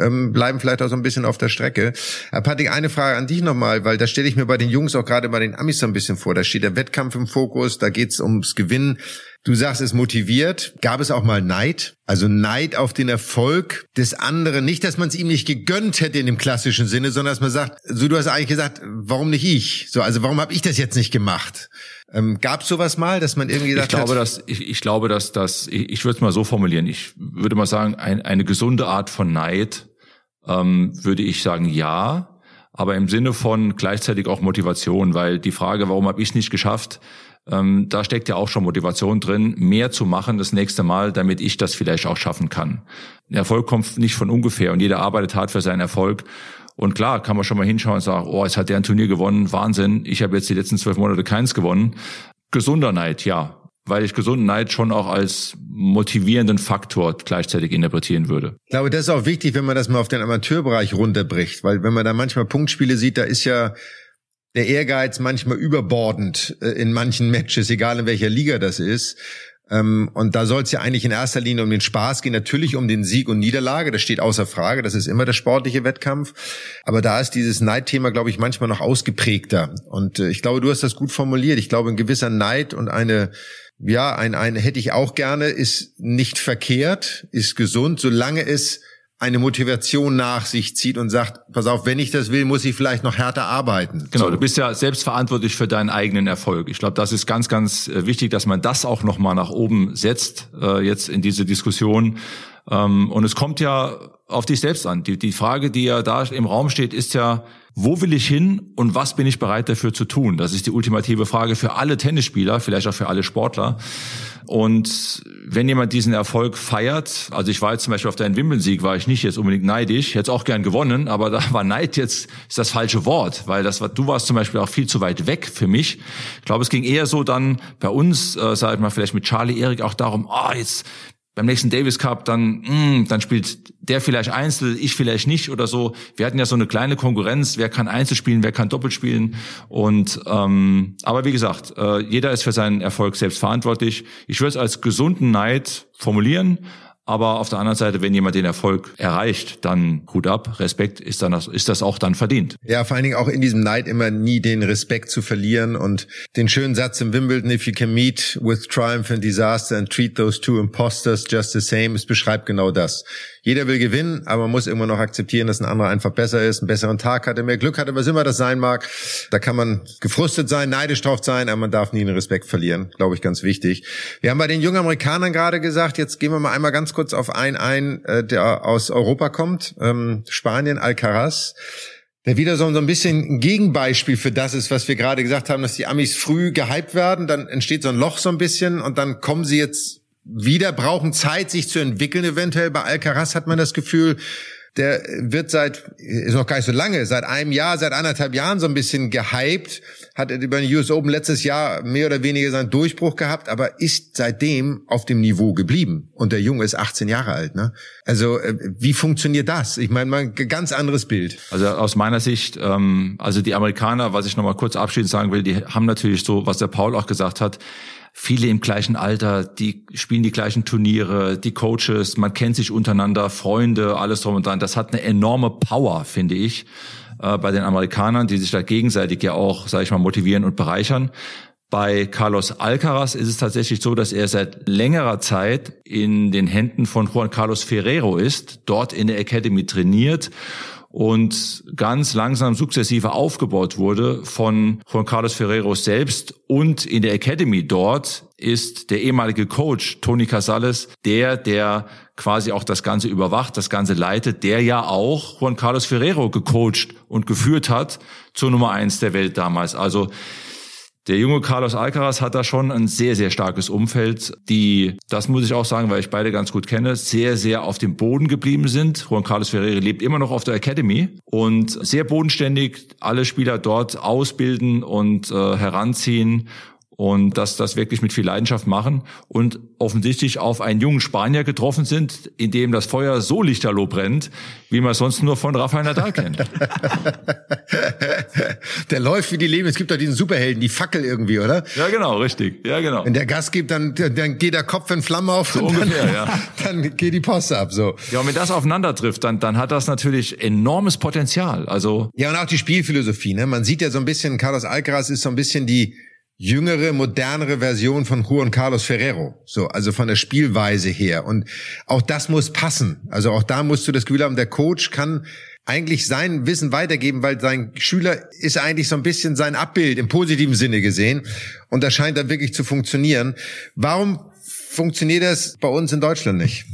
B: ähm, bleiben vielleicht auch so ein bisschen auf der Strecke. Herr Patrick, eine Frage an dich nochmal, weil da stelle ich mir bei den Jungs auch gerade bei den Amis so ein bisschen vor. Da steht der Wettkampf im Fokus, da geht es ums Gewinnen. Du sagst, es motiviert. Gab es auch mal Neid? Also Neid auf den Erfolg des anderen. Nicht, dass man es ihm nicht gegönnt hätte in dem klassischen Sinne, sondern dass man sagt, so du hast eigentlich gesagt, warum nicht ich? So, also warum habe ich das jetzt nicht gemacht? Ähm, Gab es sowas mal, dass man irgendwie gesagt
C: ich glaube,
B: hat?
C: Dass, ich, ich glaube, dass das, ich, ich würde es mal so formulieren, ich würde mal sagen, ein, eine gesunde Art von Neid, ähm, würde ich sagen, ja, aber im Sinne von gleichzeitig auch Motivation, weil die Frage, warum habe ich es nicht geschafft, ähm, da steckt ja auch schon Motivation drin, mehr zu machen das nächste Mal, damit ich das vielleicht auch schaffen kann. Erfolg kommt nicht von ungefähr und jeder arbeitet hart für seinen Erfolg. Und klar, kann man schon mal hinschauen und sagen, oh, jetzt hat der ein Turnier gewonnen, Wahnsinn, ich habe jetzt die letzten zwölf Monate keins gewonnen. Gesunder Neid, ja, weil ich gesunden Neid schon auch als motivierenden Faktor gleichzeitig interpretieren würde.
B: Ich glaube, das ist auch wichtig, wenn man das mal auf den Amateurbereich runterbricht, weil wenn man da manchmal Punktspiele sieht, da ist ja der Ehrgeiz manchmal überbordend äh, in manchen Matches, egal in welcher Liga das ist. Ähm, und da soll es ja eigentlich in erster Linie um den Spaß gehen, natürlich um den Sieg und Niederlage, das steht außer Frage, das ist immer der sportliche Wettkampf. Aber da ist dieses Neidthema, glaube ich, manchmal noch ausgeprägter. Und äh, ich glaube, du hast das gut formuliert. Ich glaube, ein gewisser Neid und eine ja, ein, ein hätte ich auch gerne, ist nicht verkehrt, ist gesund, solange es eine Motivation nach sich zieht und sagt, pass auf, wenn ich das will, muss ich vielleicht noch härter arbeiten.
C: Genau, so. du bist ja selbst verantwortlich für deinen eigenen Erfolg. Ich glaube, das ist ganz, ganz äh, wichtig, dass man das auch nochmal nach oben setzt, äh, jetzt in diese Diskussion. Ähm, und es kommt ja auf dich selbst an. Die, die Frage, die ja da im Raum steht, ist ja, wo will ich hin und was bin ich bereit dafür zu tun? Das ist die ultimative Frage für alle Tennisspieler, vielleicht auch für alle Sportler. Und wenn jemand diesen Erfolg feiert, also ich war jetzt zum Beispiel auf deinen Wimbledon-Sieg, war ich nicht jetzt unbedingt neidisch, hätte auch gern gewonnen, aber da war Neid jetzt ist das falsche Wort, weil das war, du warst zum Beispiel auch viel zu weit weg für mich. Ich glaube, es ging eher so dann bei uns, äh, sag ich mal, vielleicht mit Charlie Erik auch darum, ah, oh, jetzt beim nächsten Davis Cup dann, mh, hm, dann spielt der vielleicht Einzel, ich vielleicht nicht oder so. Wir hatten ja so eine kleine Konkurrenz, wer kann Einzel spielen, wer kann Doppel spielen. Und ähm, aber wie gesagt, äh, jeder ist für seinen Erfolg selbst verantwortlich. Ich würde es als gesunden Neid formulieren, aber auf der anderen Seite, wenn jemand den Erfolg erreicht, dann Hut ab, Respekt ist dann ist das auch dann verdient.
B: Ja, vor allen Dingen auch in diesem Neid immer nie den Respekt zu verlieren und den schönen Satz im Wimbledon, if you can meet with triumph and disaster and treat those two imposters just the same, es beschreibt genau das. Jeder will gewinnen, aber man muss immer noch akzeptieren, dass ein anderer einfach besser ist, einen besseren Tag hatte, mehr Glück hatte, was immer das sein mag. Da kann man gefrustet sein, neidisch drauf sein, aber man darf nie den Respekt verlieren, glaube ich, ganz wichtig. Wir haben bei den jungen Amerikanern gerade gesagt, jetzt gehen wir mal einmal ganz kurz auf einen ein, äh, der aus Europa kommt, ähm, Spanien, Alcaraz der wieder so ein bisschen ein Gegenbeispiel für das ist, was wir gerade gesagt haben, dass die Amis früh gehypt werden, dann entsteht so ein Loch so ein bisschen und dann kommen sie jetzt wieder brauchen Zeit, sich zu entwickeln. Eventuell bei Alcaraz hat man das Gefühl, der wird seit, ist noch gar nicht so lange, seit einem Jahr, seit anderthalb Jahren so ein bisschen gehypt, hat über den US Open letztes Jahr mehr oder weniger seinen Durchbruch gehabt, aber ist seitdem auf dem Niveau geblieben. Und der Junge ist 18 Jahre alt, ne? Also, äh, wie funktioniert das? Ich meine, mal ein ganz anderes Bild.
C: Also aus meiner Sicht, ähm, also die Amerikaner, was ich nochmal kurz abschließend sagen will, die haben natürlich so, was der Paul auch gesagt hat, viele im gleichen Alter, die spielen die gleichen Turniere, die Coaches, man kennt sich untereinander, Freunde, alles drum und dran. Das hat eine enorme Power, finde ich, äh, bei den Amerikanern, die sich da gegenseitig ja auch, sage ich mal, motivieren und bereichern. Bei Carlos Alcaraz ist es tatsächlich so, dass er seit längerer Zeit in den Händen von Juan Carlos Ferrero ist, dort in der Academy trainiert und ganz langsam sukzessive aufgebaut wurde von Juan Carlos Ferrero selbst und in der Academy dort ist der ehemalige Coach Tony Casales der, der quasi auch das Ganze überwacht, das Ganze leitet, der ja auch Juan Carlos Ferrero gecoacht und geführt hat zur Nummer eins der Welt damals. Also der junge Carlos Alcaraz hat da schon ein sehr, sehr starkes Umfeld, die, das muss ich auch sagen, weil ich beide ganz gut kenne, sehr, sehr auf dem Boden geblieben sind. Juan Carlos Ferreira lebt immer noch auf der Academy und sehr bodenständig alle Spieler dort ausbilden und äh, heranziehen und dass das wirklich mit viel Leidenschaft machen und offensichtlich auf einen jungen Spanier getroffen sind, in dem das Feuer so lichterloh brennt, wie man es sonst nur von Rafael Nadal kennt.
B: der läuft wie die Leben. Es gibt doch diesen Superhelden, die Fackel irgendwie, oder?
C: Ja, genau, richtig. Ja, genau.
B: Wenn der Gas gibt, dann, dann geht der Kopf in Flammen auf so und ungefähr, dann, ja. dann geht die Post ab, so.
C: Ja, und wenn das aufeinander trifft, dann, dann hat das natürlich enormes Potenzial. Also.
B: Ja, und auch die Spielphilosophie, ne? Man sieht ja so ein bisschen, Carlos Alcaraz ist so ein bisschen die, jüngere, modernere Version von Juan Carlos Ferrero. So, also von der Spielweise her. Und auch das muss passen. Also auch da musst du das Gefühl haben, der Coach kann eigentlich sein Wissen weitergeben, weil sein Schüler ist eigentlich so ein bisschen sein Abbild im positiven Sinne gesehen. Und das scheint dann wirklich zu funktionieren. Warum funktioniert das bei uns in Deutschland nicht?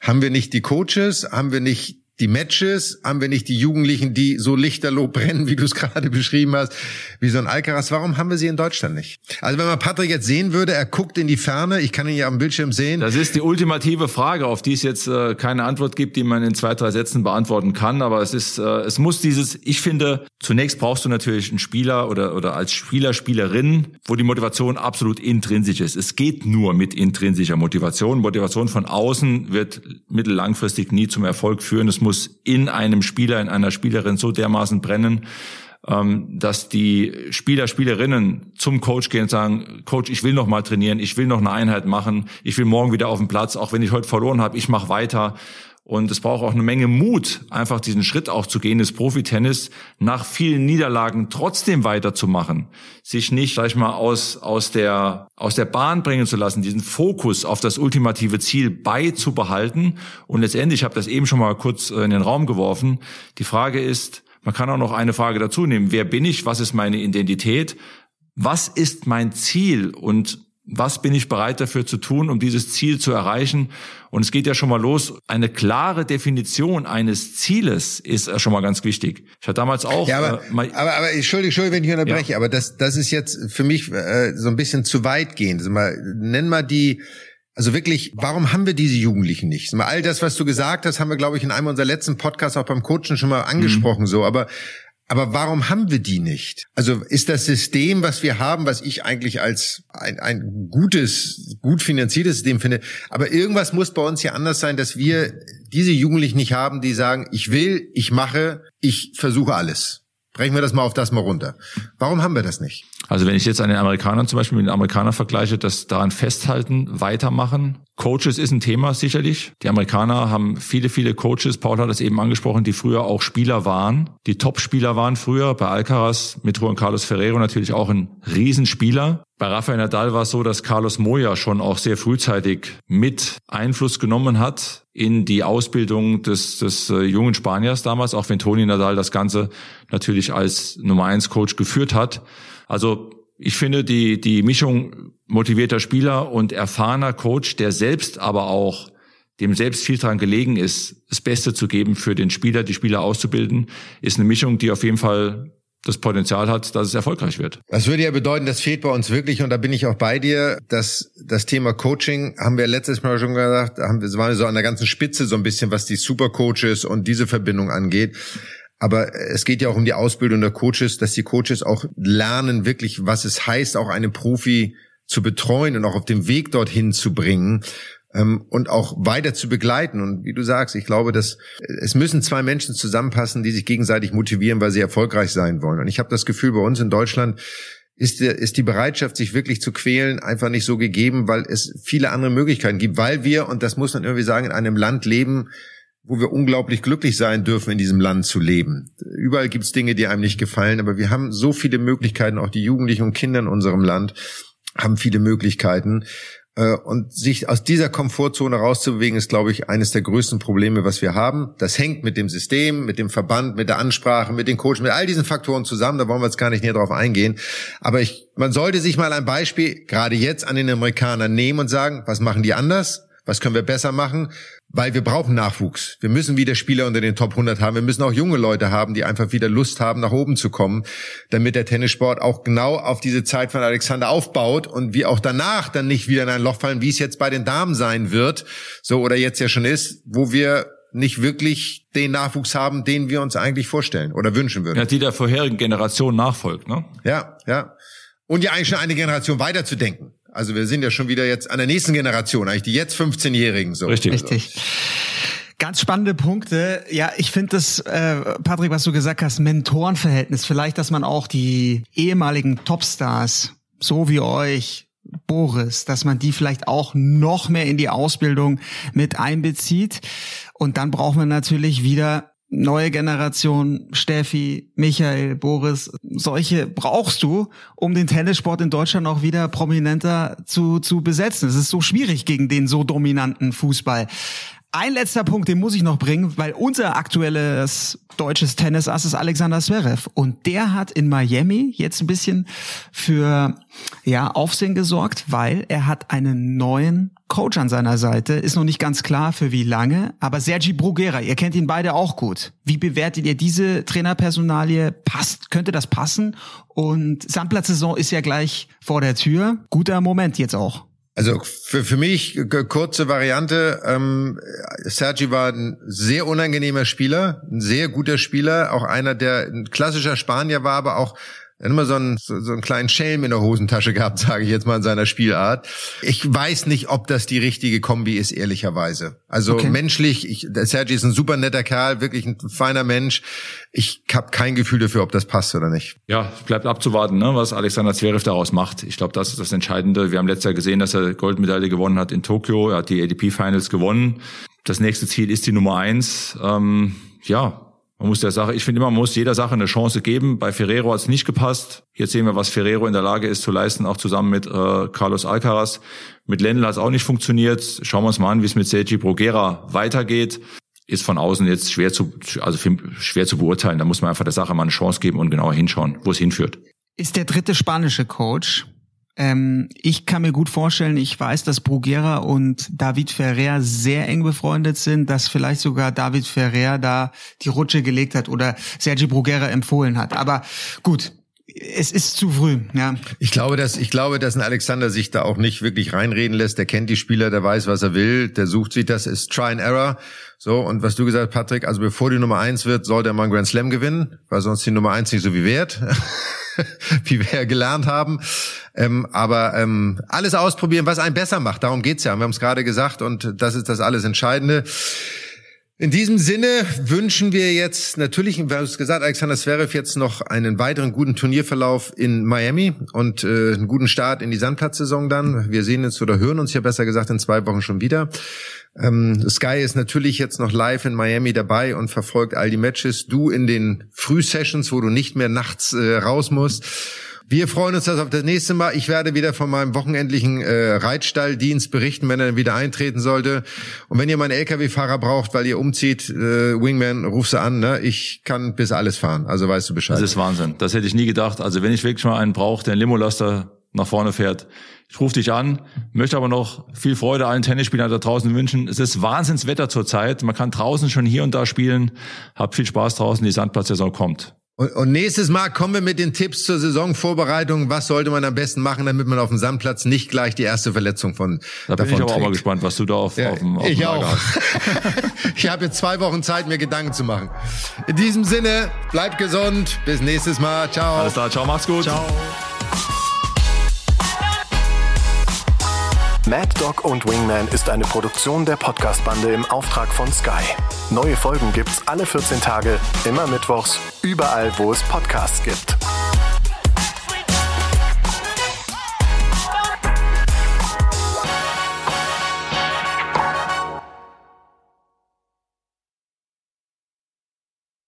B: Haben wir nicht die Coaches? Haben wir nicht die Matches, haben wir nicht die Jugendlichen, die so lichterloh brennen, wie du es gerade beschrieben hast, wie so ein Alcaraz. Warum haben wir sie in Deutschland nicht? Also wenn man Patrick jetzt sehen würde, er guckt in die Ferne, ich kann ihn ja am Bildschirm sehen.
C: Das ist die ultimative Frage, auf die es jetzt äh, keine Antwort gibt, die man in zwei, drei Sätzen beantworten kann. Aber es ist, äh, es muss dieses, ich finde, zunächst brauchst du natürlich einen Spieler oder, oder als Spieler, Spielerin, wo die Motivation absolut intrinsisch ist. Es geht nur mit intrinsischer Motivation. Motivation von außen wird mittellangfristig nie zum Erfolg führen. Es muss muss in einem Spieler, in einer Spielerin so dermaßen brennen, ähm, dass die Spieler, Spielerinnen zum Coach gehen und sagen, Coach, ich will noch mal trainieren, ich will noch eine Einheit machen, ich will morgen wieder auf den Platz, auch wenn ich heute verloren habe, ich mache weiter. Und es braucht auch eine Menge Mut, einfach diesen Schritt auch zu gehen, das Profitennis nach vielen Niederlagen trotzdem weiterzumachen, sich nicht, sag ich mal, aus, aus der, aus der Bahn bringen zu lassen, diesen Fokus auf das ultimative Ziel beizubehalten. Und letztendlich, ich habe das eben schon mal kurz äh, in den Raum geworfen, die Frage ist, man kann auch noch eine Frage dazu nehmen. Wer bin ich? Was ist meine Identität? Was ist mein Ziel? Und was bin ich bereit dafür zu tun, um dieses Ziel zu erreichen? Und es geht ja schon mal los. Eine klare Definition eines Zieles ist schon mal ganz wichtig. Ich hatte damals auch.
B: Ja, aber, äh, mal, aber, aber Entschuldigung, Entschuldigung, wenn ich unterbreche, ja. aber das, das ist jetzt für mich äh, so ein bisschen zu weit gehend. Also mal, nenn mal die, also wirklich, warum haben wir diese Jugendlichen nicht? All das, was du gesagt hast, haben wir, glaube ich, in einem unserer letzten Podcasts auch beim Coachen schon mal angesprochen, mhm. so. Aber aber warum haben wir die nicht? Also ist das System, was wir haben, was ich eigentlich als ein, ein gutes, gut finanziertes System finde, aber irgendwas muss bei uns ja anders sein, dass wir diese Jugendlichen nicht haben, die sagen, ich will, ich mache, ich versuche alles. Brechen wir das mal auf das mal runter. Warum haben wir das nicht?
C: Also wenn ich jetzt an den Amerikanern zum Beispiel mit den Amerikanern vergleiche, das daran festhalten, weitermachen. Coaches ist ein Thema sicherlich. Die Amerikaner haben viele, viele Coaches, Paul hat das eben angesprochen, die früher auch Spieler waren, die Top-Spieler waren früher. Bei Alcaraz mit Juan Carlos Ferrero natürlich auch ein Riesenspieler. Bei Rafael Nadal war es so, dass Carlos Moya schon auch sehr frühzeitig mit Einfluss genommen hat in die Ausbildung des, des äh, jungen Spaniers damals, auch wenn Toni Nadal das Ganze natürlich als Nummer eins Coach geführt hat. Also ich finde die, die Mischung motivierter Spieler und erfahrener Coach, der selbst aber auch dem selbst viel daran gelegen ist, das Beste zu geben für den Spieler, die Spieler auszubilden, ist eine Mischung, die auf jeden Fall das Potenzial hat, dass es erfolgreich wird.
B: Das würde ja bedeuten, das fehlt bei uns wirklich und da bin ich auch bei dir, dass das Thema Coaching haben wir letztes Mal schon gesagt, haben wir waren so an der ganzen Spitze so ein bisschen, was die Supercoaches und diese Verbindung angeht. Aber es geht ja auch um die Ausbildung der Coaches, dass die Coaches auch lernen wirklich, was es heißt, auch einen Profi zu betreuen und auch auf dem Weg dorthin zu bringen ähm, und auch weiter zu begleiten. Und wie du sagst, ich glaube, dass es müssen zwei Menschen zusammenpassen, die sich gegenseitig motivieren, weil sie erfolgreich sein wollen. Und ich habe das Gefühl, bei uns in Deutschland ist, der, ist die Bereitschaft, sich wirklich zu quälen, einfach nicht so gegeben, weil es viele andere Möglichkeiten gibt, weil wir, und das muss man irgendwie sagen, in einem Land leben, wo wir unglaublich glücklich sein dürfen, in diesem Land zu leben. Überall gibt's Dinge, die einem nicht gefallen, aber wir haben so viele Möglichkeiten, auch die Jugendlichen und Kinder in unserem Land haben viele Möglichkeiten. Äh, und sich aus dieser Komfortzone rauszubewegen, ist, glaube ich, eines der größten Probleme, was wir haben. Das hängt mit dem System, mit dem Verband, mit der Ansprache, mit den Coaches, mit all diesen Faktoren zusammen. Da wollen wir jetzt gar nicht näher drauf eingehen. Aber ich, man sollte sich mal ein Beispiel gerade jetzt an den Amerikanern nehmen und sagen, was machen die anders? Was können wir besser machen? Weil wir brauchen Nachwuchs. Wir müssen wieder Spieler unter den Top 100 haben. Wir müssen auch junge Leute haben, die einfach wieder Lust haben, nach oben zu kommen, damit der Tennissport auch genau auf diese Zeit von Alexander aufbaut und wir auch danach dann nicht wieder in ein Loch fallen, wie es jetzt bei den Damen sein wird, so oder jetzt ja schon ist, wo wir nicht wirklich den Nachwuchs haben, den wir uns eigentlich vorstellen oder wünschen würden.
C: Ja, die der vorherigen Generation nachfolgt, ne?
B: Ja, ja. Und ja eigentlich schon eine Generation weiterzudenken. Also wir sind ja schon wieder jetzt an der nächsten Generation, eigentlich die jetzt 15-Jährigen so.
D: Richtig. Richtig. Ganz spannende Punkte. Ja, ich finde das, äh, Patrick, was du gesagt hast, Mentorenverhältnis. Vielleicht, dass man auch die ehemaligen Topstars, so wie euch, Boris, dass man die vielleicht auch noch mehr in die Ausbildung mit einbezieht. Und dann brauchen wir natürlich wieder neue Generation, Steffi, Michael, Boris, solche brauchst du, um den Tennissport in Deutschland auch wieder prominenter zu, zu besetzen. Es ist so schwierig gegen den so dominanten Fußball. Ein letzter Punkt, den muss ich noch bringen, weil unser aktuelles deutsches Tennisass ist Alexander Zverev und der hat in Miami jetzt ein bisschen für ja Aufsehen gesorgt, weil er hat einen neuen Coach an seiner Seite. Ist noch nicht ganz klar für wie lange, aber Sergi Bruguera, ihr kennt ihn beide auch gut. Wie bewertet ihr diese Trainerpersonalie? Passt, könnte das passen? Und Sandplatzsaison ist ja gleich vor der Tür. Guter Moment jetzt auch.
B: Also für, für mich kurze Variante. Ähm, Sergi war ein sehr unangenehmer Spieler, ein sehr guter Spieler, auch einer, der ein klassischer Spanier war, aber auch Er hat immer so einen, so, so einen kleinen Schelm in der Hosentasche gehabt, sage ich jetzt mal in seiner Spielart. Ich weiß nicht, ob das die richtige Kombi ist, ehrlicherweise. Also okay. menschlich, ich, der Sergi ist ein super netter Kerl, wirklich ein feiner Mensch. Ich habe kein Gefühl dafür, ob das passt oder nicht.
C: Ja, bleibt abzuwarten, ne, was Alexander Zverev daraus macht. Ich glaube, das ist das Entscheidende. Wir haben letztes Jahr gesehen, dass er Goldmedaille gewonnen hat in Tokio. Er hat die ADP Finals gewonnen. Das nächste Ziel ist die Nummer eins. Ähm, ja, man muss der Sache, ich finde immer, man muss jeder Sache eine Chance geben. Bei Ferrero hat es nicht gepasst. Jetzt sehen wir, was Ferrero in der Lage ist zu leisten, auch zusammen mit äh, Carlos Alcaraz. Mit Lendl hat es auch nicht funktioniert. Schauen wir uns mal an, wie es mit Sergi Bruguera weitergeht. Ist von außen jetzt schwer zu, also schwer zu beurteilen. Da muss man einfach der Sache mal eine Chance geben und genauer hinschauen, wo es hinführt.
D: Ist der dritte spanische Coach ähm, ich kann mir gut vorstellen, ich weiß, dass Bruguera und David Ferrer sehr eng befreundet sind, dass vielleicht sogar David Ferrer da die Rutsche gelegt hat oder Sergi Bruguera empfohlen hat. Aber gut, es ist zu früh, ja.
B: Ich glaube, dass ich glaube, dass ein Alexander sich da auch nicht wirklich reinreden lässt. Der kennt die Spieler, der weiß, was er will, der sucht sich. Das ist Try and Error. So und was du gesagt hast, Patrick, also bevor die Nummer eins wird, soll der mal einen Grand Slam gewinnen, weil sonst die Nummer eins nicht so wie wert. wie wir ja gelernt haben. Ähm, aber ähm, alles ausprobieren, was einen besser macht. Darum geht's ja. Wir haben es gerade gesagt und das ist das alles Entscheidende. In diesem Sinne wünschen wir jetzt natürlich, wir haben es gesagt, Alexander Zverev jetzt noch einen weiteren guten Turnierverlauf in Miami und äh, einen guten Start in die Sandplatzsaison dann. Wir sehen uns oder hören uns ja besser gesagt in zwei Wochen schon wieder. Ähm, Sky ist natürlich jetzt noch live in Miami dabei und verfolgt all die Matches. Du in den Frühsessions, wo du nicht mehr nachts äh, raus musst. Wir freuen uns das auf das nächste Mal. Ich werde wieder von meinem wochenendlichen äh, Reitstalldienst berichten, wenn er dann wieder eintreten sollte. Und wenn ihr meinen LKW-Fahrer braucht, weil ihr umzieht, äh, Wingman, ruf sie an. Ne? Ich kann bis alles fahren. Also weißt du Bescheid.
C: Das ist Wahnsinn. Das hätte ich nie gedacht. Also wenn ich wirklich mal einen brauche, der einen Limolaster nach vorne fährt, ich rufe dich an, möchte aber noch viel Freude allen Tennisspielern da draußen wünschen. Es ist Wahnsinnswetter zurzeit. Man kann draußen schon hier und da spielen. Habt viel Spaß draußen. Die Sandplatzsaison kommt.
B: Und, und nächstes Mal kommen wir mit den Tipps zur Saisonvorbereitung. Was sollte man am besten machen, damit man auf dem Sandplatz nicht gleich die erste Verletzung von
C: Da bin ich aber trägt. auch mal gespannt, was du da auf, ja, auf dem, auf
B: Ich auch. ich habe jetzt zwei Wochen Zeit, mir Gedanken zu machen. In diesem Sinne, bleibt gesund. Bis nächstes Mal. Ciao.
C: Alles klar. Ciao. Macht's gut.
D: Ciao.
A: Mad Dog und Wingman ist eine Produktion der Podcast-Bande im Auftrag von Sky. Neue Folgen gibt's alle 14 Tage, immer mittwochs, überall, wo es Podcasts gibt.